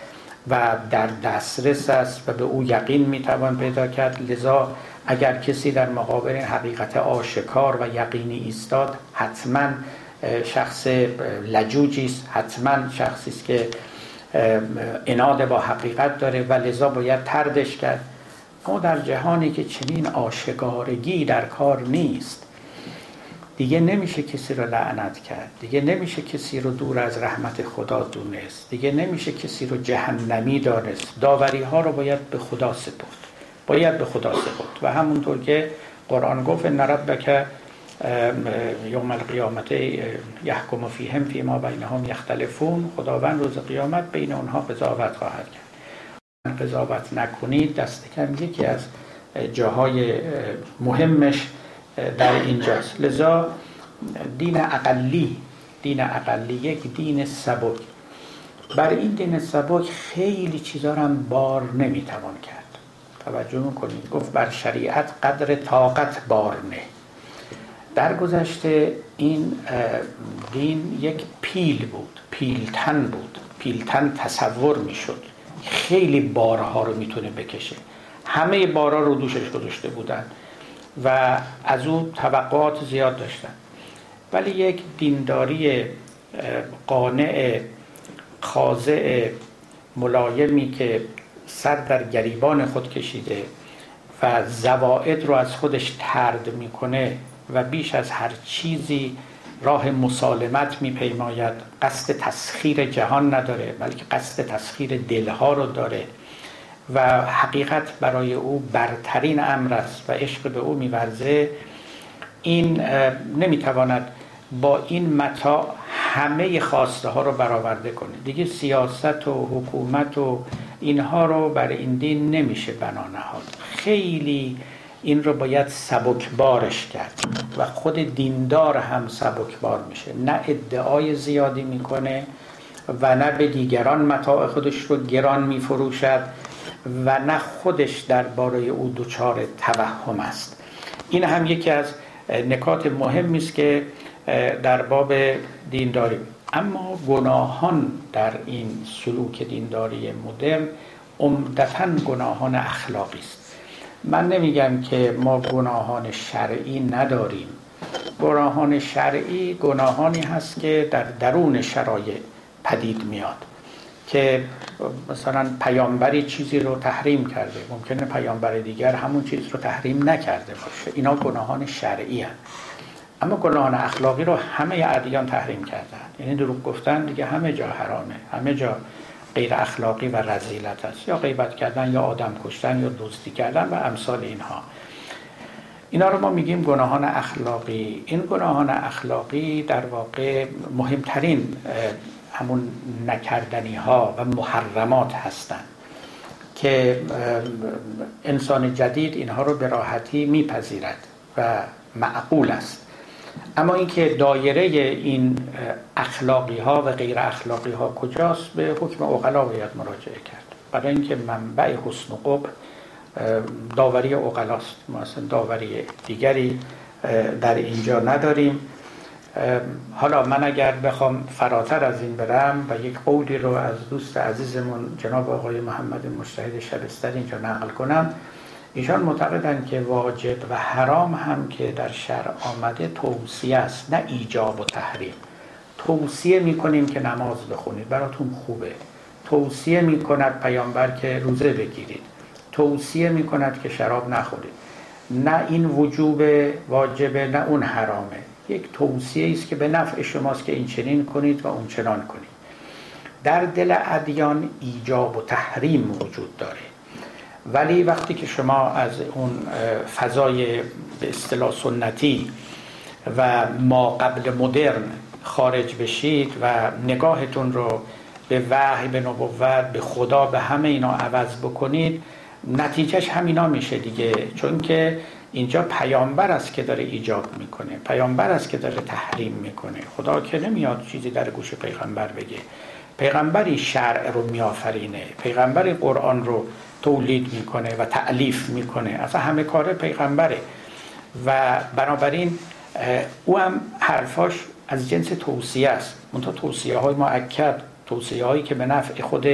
و در دسترس است و به او یقین می‌توان پیدا کرد لذا اگر کسی در مقابل حقیقت آشکار و یقینی ایستاد حتما شخص لجوجی است حتما شخصی است که اناد با حقیقت داره و لذا باید تردش کرد. ما در جهانی که چنین آشکارگی در کار نیست دیگه نمیشه کسی رو لعنت کرد دیگه نمیشه کسی رو دور از رحمت خدا دونست دیگه نمیشه کسی رو جهنمی دانست. داوری ها رو باید به خدا سپرد. باید به خدا سپرد. و همونطور که قرآن گفت ان ربک یوم القیامت یحکم فیهم فیما بینهم یختلفون. خداوند روز قیامت بین اونها قضاوت خواهد کرد. قضاوت نکنید دست کم یکی از جاهای مهمش در اینجاست. لذا دین اقلی دین اقلی یک دین سبک. بر این دین سبک خیلی چیزا هم بار نمی‌توان کرد. توجه می‌کنید. گفت بر شریعت قدر طاقت بار نه در گذشته این دین یک پیل بود پیلتن بود. پیلتن تصور می‌شد. خیلی بارها رو می‌تونه بکشه. همه بارها رو دوشش گذاشته بودن و از او توقعات زیاد داشتن. ولی یک دینداری قانع خاضع ملایمی که سر در گریبان خود کشیده و زواعد رو از خودش ترد می‌کنه و بیش از هر چیزی راه مسالمت میپیماید. قصد تسخیر جهان نداره بلکه قصد تسخیر دلها رو داره و حقیقت برای او برترین امر است و عشق به او میورزه. این نمی‌تواند با این متا همه خواسته ها رو برآورده کنه. دیگه سیاست و حکومت و اینها رو بر این دین نمیشه بنا نهاد. خیلی این رو باید سبکبارش کرد و خود دیندار هم سبکبار میشه. نه ادعای زیادی می‌کنه و نه به دیگران متاع خودش رو گران میفروشد و نه خودش درباره او دچار توهم است. این هم یکی از نکات مهمی است که در باب دینداری. اما گناهان در این سلوک دینداری مدرن عمدتا گناهان اخلاقی است. من نمیگم که ما گناهان شرعی نداریم. گناهان شرعی گناهانی هست که در درون شرایع پدید میاد که مثلا پیامبری چیزی رو تحریم کرده. ممکنه پیامبر دیگر همون چیز رو تحریم نکرده باشه. اینا گناهان شرعی هست اما گناهان اخلاقی رو همه ادیان تحریم کردن. یعنی دروغ گفتن دیگه همه جا حرامه. همه جا غیر اخلاقی و رذیلت است یا غیبت کردن یا آدم کشتن یا دوستی کردن و امثال اینها. اینا رو ما میگیم گناهان اخلاقی. این گناهان اخلاقی در واقع مهمترین همون نکردنی ها و محرمات هستند که انسان جدید اینها رو به راحتی میپذیرد و معقول است. اما اینکه دایره این اخلاقی ها و غیر اخلاقی ها کجاست به حکم اقلا باید مراجعه کرد. برای اینکه منبع حسن و قب داوری اقلاست ما اصلا داوری دیگری در اینجا نداریم. حالا من اگر بخوام فراتر از این برم و یک قولی رو از دوست عزیزمون جناب آقای محمد مشتهد شبستر اینجا نقل کنم ایشان معتقدند که واجب و حرام هم که در شرع آمده توصیه است نه ایجاب و تحریم. توصیه می‌کنیم که نماز بخونید براتون خوبه. توصیه می‌کند پیامبر که روزه بگیرید. توصیه می‌کند که شراب نخورید. نه این وجوب واجبه نه اون حرامه. یک توصیه است که به نفع شماست که این چنین کنید و اون چنان کنید. در دل ادیان ایجاب و تحریم وجود داره. ولی وقتی که شما از اون فضای به اصطلاح سنتی و ما قبل مدرن خارج بشید و نگاهتون رو به وحی به نبوت به خدا به همه اینا عوض بکنید نتیجهش همینا میشه دیگه. چون که اینجا پیامبر است که داره ایجاب می‌کنه پیامبر است که داره تحریم می‌کنه. خدا که نمیاد چیزی در گوش پیغمبر بگه. پیغمبری شرع رو میآفرینه پیغمبری قرآن رو تولید می‌کنه و تعلیف می‌کنه. اصلا همه کار پیغمبره. و بنابراین او هم حرفاش از جنس توصیه است. منتها توصیه های معکد توصیه هایی که به نفع خود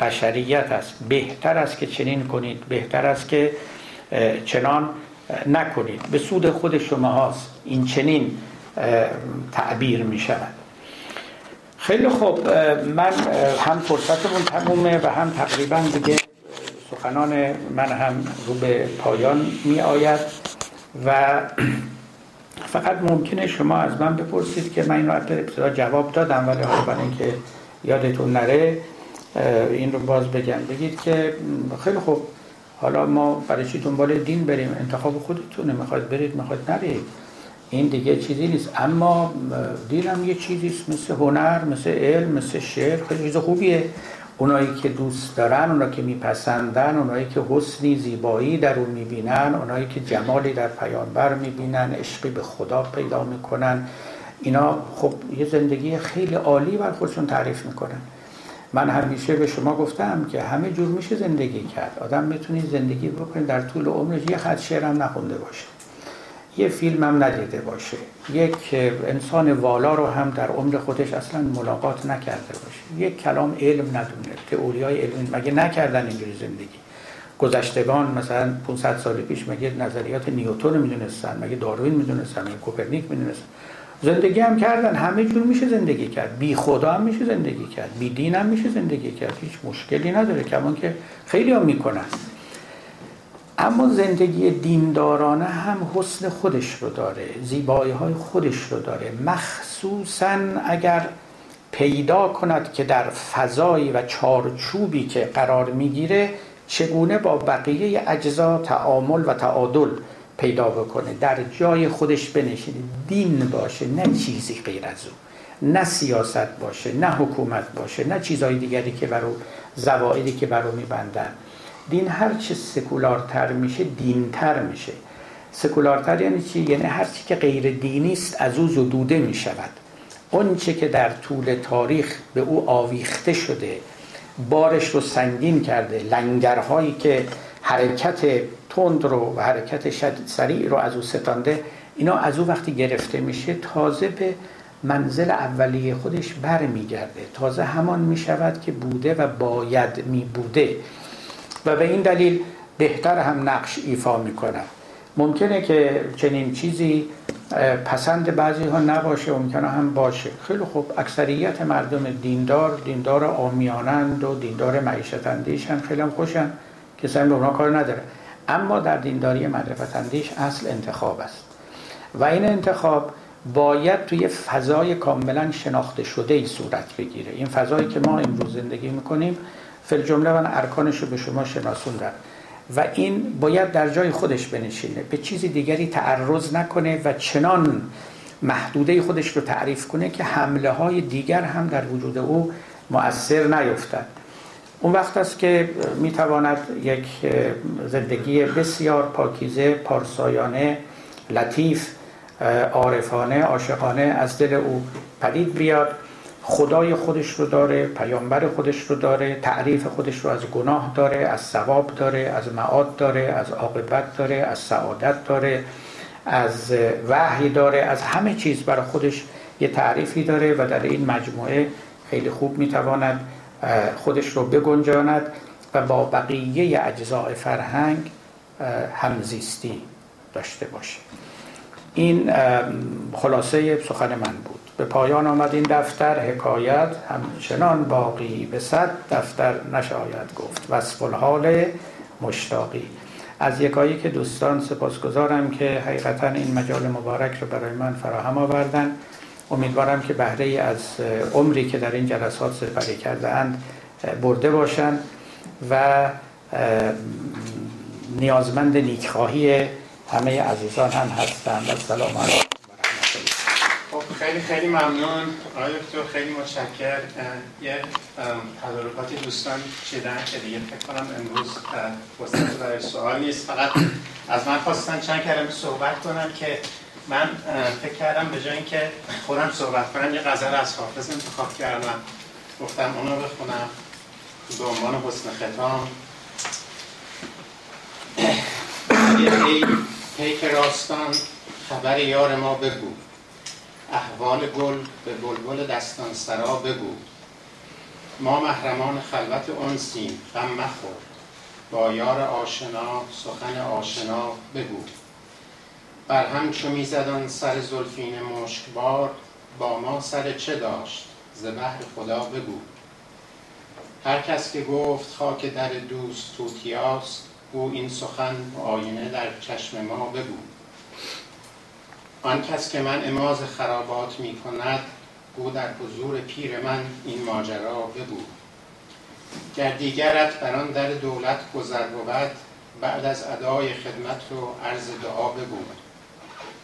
بشریت است. بهتر است که چنین کنید. بهتر است که چنان نکنید. به سود خود شما هاست این چنین تعبیر می شود خیلی خوب. من هم فرصتمون تمومه و هم تقریبا دیگه سخنان من هم رو به پایان می آید و فقط ممکنه شما از من بپرسید که من این رو ابتدا جواب دادم ولی حالا برای اینکه یادتون نره این رو باز بگم. بگید که خیلی خوب. حالا ما برای چی دنبال دین بریم؟ انتخاب خودتونه. می‌خواید برید می‌خواید نرید. این دیگه چیزی نیست. اما دین هم یه چیزیست مثل هنر مثل علم مثل شعر. خیلی چیز خوبیه. اونایی که دوست دارن اونایی که میپسندن اونایی که حسنی زیبایی در اون می‌بینن اونایی که جمالی در پیامبر می‌بینن عشقی به خدا پیدا می‌کنن. اینا خب یه زندگی خیلی عالی بر خودشون تعریف می‌کنن. من همیشه به شما گفتم که همه جور میشه زندگی کرد. آدم می‌تونی زندگی بکنه در طول عمرش. یه خط شعرم نخونده باشه یه فیلم هم ندیده باشه. یک انسان والا رو هم در عمر خودش اصلا ملاقات نکرده باشه. یک کلام علم ندونه. تئوری های علم. مگه نکردن اینجوری زندگی؟ گذشتگان مثلا 500 سال پیش مگه نظریات نیوتن می‌دونستن؟ مگه داروین می‌دونستن؟ مگه کوپرنیک می‌دونستن؟ زندگی هم کردن. همه جور میشه زندگی کرد. بی خدا هم میشه زندگی کرد. بی دین هم میشه زندگی کرد. هیچ مشکلی نداره. کمان که خیلی هم می‌کنن. اما زندگی دیندارانه هم حسن خودش رو داره زیبایی های خودش رو داره. مخصوصا اگر پیدا کند که در فضایی و چارچوبی که قرار می‌گیره چگونه با بقیه اجزا تعامل و تعادل پیدا بکنه. در جای خودش بنشینه. دین باشه نه چیزی غیر از او. نه سیاست باشه نه حکومت باشه نه چیزهای دیگری که برو زوائدی که برو میبندن. دین هر چه سکولارتر میشه دینتر میشه. سکولارتر یعنی چی؟ یعنی هر چی که غیر دینی است از او زدوده می‌شود. چه که در طول تاریخ به او آویخته شده بارش رو سنگین کرده لنگرهایی که حرکت تند رو و حرکت سریع رو از او ستانده اینا از او وقتی گرفته میشه تازه به منزل اولیه خودش بر میگرده تازه همان می‌شود که بوده و باید می بوده و به این دلیل بهتر هم نقش ایفا می‌کنه ممکنه که چنین چیزی پسند بعضی ها نباشه ممکنه هم باشه. خیلی خوب. اکثریت مردم دیندار دیندار آمیانند و دیندار معیشت اندیش هم خیلی هم خوشن. کسی هم به اونا کار نداره. اما در دینداری معرفت اندیش اصل انتخاب است. و این انتخاب باید توی فضای کاملا شناخته شده ای صورت بگیره. این فضایی که ما امروز زندگی می‌کنیم فل جمله من ارکانش رو به شما شناسوندم. و این باید در جای خودش بنشینه به چیزی دیگری تعرض نکنه و چنان محدوده خودش رو تعریف کنه که حمله های دیگر هم در وجود او مؤثر نیفتد. اون وقت است که می‌تواند یک زندگی بسیار پاکیزه پارسایانه لطیف عارفانه عاشقانه از دل او پدید بیاد. خدای خودش رو داره پیامبر خودش رو داره تعریف خودش رو از گناه داره از ثواب داره از معاد داره از عاقبت داره از سعادت داره از وحی داره از همه چیز برای خودش یه تعریفی داره و در این مجموعه خیلی خوب می‌تواند خودش رو بگنجاند و با بقیه اجزاء فرهنگ همزیستی داشته باشه. این خلاصه سخن من بود. به پایان آمد این دفتر حکایت همچنان باقی به صد دفتر نشاید گفت. وصف الحال مشتاقی. از یکایی که دوستان سپاسگزارم که حقیقتا این مجال مبارک رو برای من فراهم آوردن. امیدوارم که بهره از عمری که در این جلسات سپری کرده اند برده باشند و نیازمند نیکخواهی همه عزیزان هم هستند. و سلام علیکم. خیلی خیلی ممنون. آقای دکتر خیلی متشکر یه تدارکاتی دوستان چیدن که دیگه فکر کنم امروز فرصت برای سوال نیست. فقط از من خواستن چند کلمه صحبت کنم که من فکر کردم به جای اینکه خودم صحبت کنم یه غزل از حافظ انتخاب کردم. گفتم اونو بخونم. به عنوان حسن ختام. ای پیک راستان خبر یار ما بگو. احوال گل به بلبل دستان سرا بگو. ما محرمان خلوت انسیم غم مخور. با یار آشنا سخن آشنا بگو. بر هم چو میزدان سر زلفین مشکبار با ما سر چه داشت؟ ز بهر خدا بگو. هر کس که گفت خاک در دوست توتیاست او این سخن آینه در چشم ما بگو. آن کس که من اماز خرابات می کند او در حضور پیر من این ماجرا بگو. گر دیگرت بر آن در دولت گذر بود بعد از ادای خدمت رو عرض دعا بگو.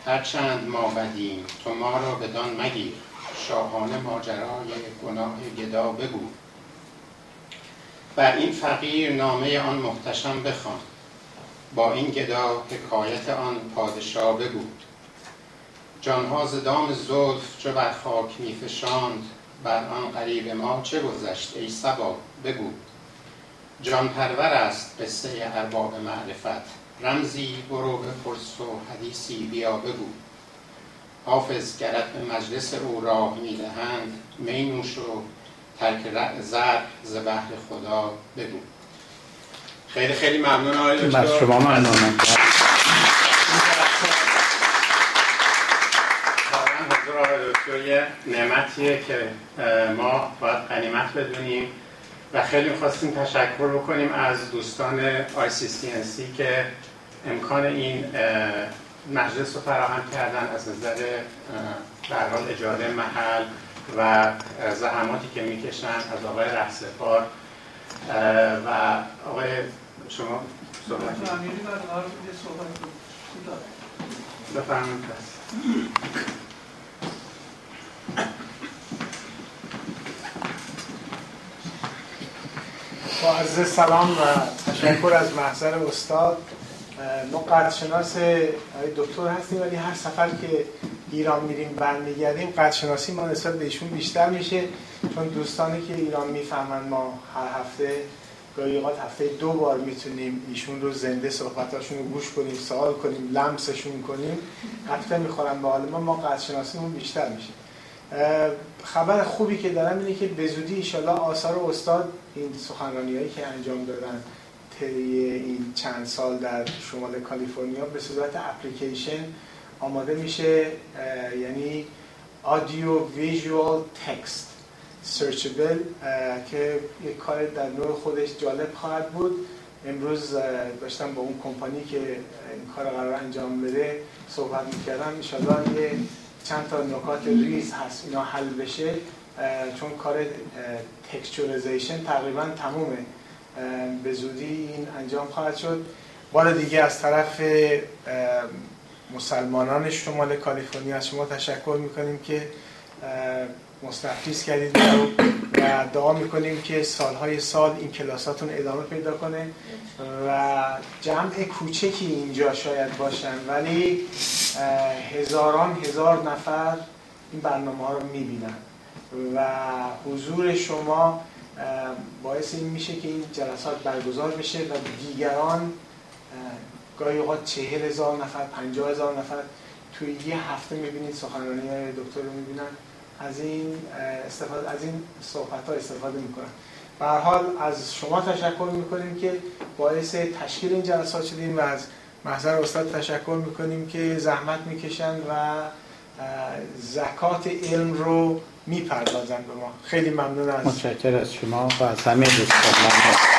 هرچند ما بدیم تو ما را بدان مگیر. شاهانه ماجرای گناه گدا بگو. بر این فقیر نامه آن محتشم بخوان. با این گدا حکایت آن پادشاه بگو. جانها ز دام زلف چو بر خاک میفشاند بر آن غریب ما چه گذشت ای سبا بگو. جان پرور است قصه ارباب معرفت. رمزی برو بپرس و حدیثی بیا بگو. حافظ گرت به مجلس او راه می‌دهند می نوش و ترک زر ز بحر خدا بگو. خیلی خیلی ممنون آقای دکتر. آقای دکتر یه نعمتیه که ما باید قنیمت بدونیم و خیلی می‌خواستیم تشکر بکنیم از دوستان ICCNC که امکان این مجلس رو فراهم کردن از نظر در حال اجاره محل و زحماتی که می‌کشن از آقای رهسپار. و آقای شما صحبت بفرمایید با عرض سلام و تشکر از محضر استاد. ما قدرشناس دکتر هستیم ولی هر سفر که ایران میریم برمیگردیم قدرشناسی ما نسبت به ایشون بیشتر میشه. چون دوستانی که ایران می‌فهمن ما هر هفته گاهی هفته دو بار می‌تونیم ایشون رو زنده صحبتاشون رو گوش کنیم سوال کنیم لمسشون کنیم. حتی می‌خورن به حال ما ما قدرشناسیمون بیشتر میشه. خبر خوبی که دارم اینه که به زودی ایشالله آثار استاد این سخنرانی هایی که انجام دادن طی این چند سال در شمال کالیفرنیا به صورت اپلیکیشن آماده میشه یعنی آدیو ویژوال تکست سرچبل که یک کار در نوع خودش جالب خواهد بود. امروز داشتم با اون کمپانی که این کار قرار انجام بده صحبت می‌کردم. انشاءالله یه چند تا نکات ریز هست اینا حل بشه چون کار تکسچوریزیشن تقریبا تمومه. به زودی این انجام خواهد شد. بار دیگه از طرف مسلمانان شمال کالیفرنیا از شما تشکر می‌کنیم که مستحفیز کردید. و دعا می‌کنیم که سالهای سال این کلاساتون ادامه پیدا کنه و جمع کوچکی اینجا شاید باشن ولی هزاران هزار نفر این برنامه ها رو می‌بینن و حضور شما باعث این میشه که این جلسات برگزار بشه و دیگران گاهی اوقات چهل هزار نفر پنجاه هزار نفر توی یه هفته می‌بینید سخنرانی دکتر رو می‌بینن. از این استفاده از این صحبت ها استفاده می‌کنن. به حال از شما تشکر می‌کنیم که باعث تشکیل این جلسات شدیم و از محضر استاد تشکر می‌کنیم که زحمت می‌کشن و زکات علم رو می‌پردازن به ما. خیلی ممنون از متشکر از شما و از همه دوستان.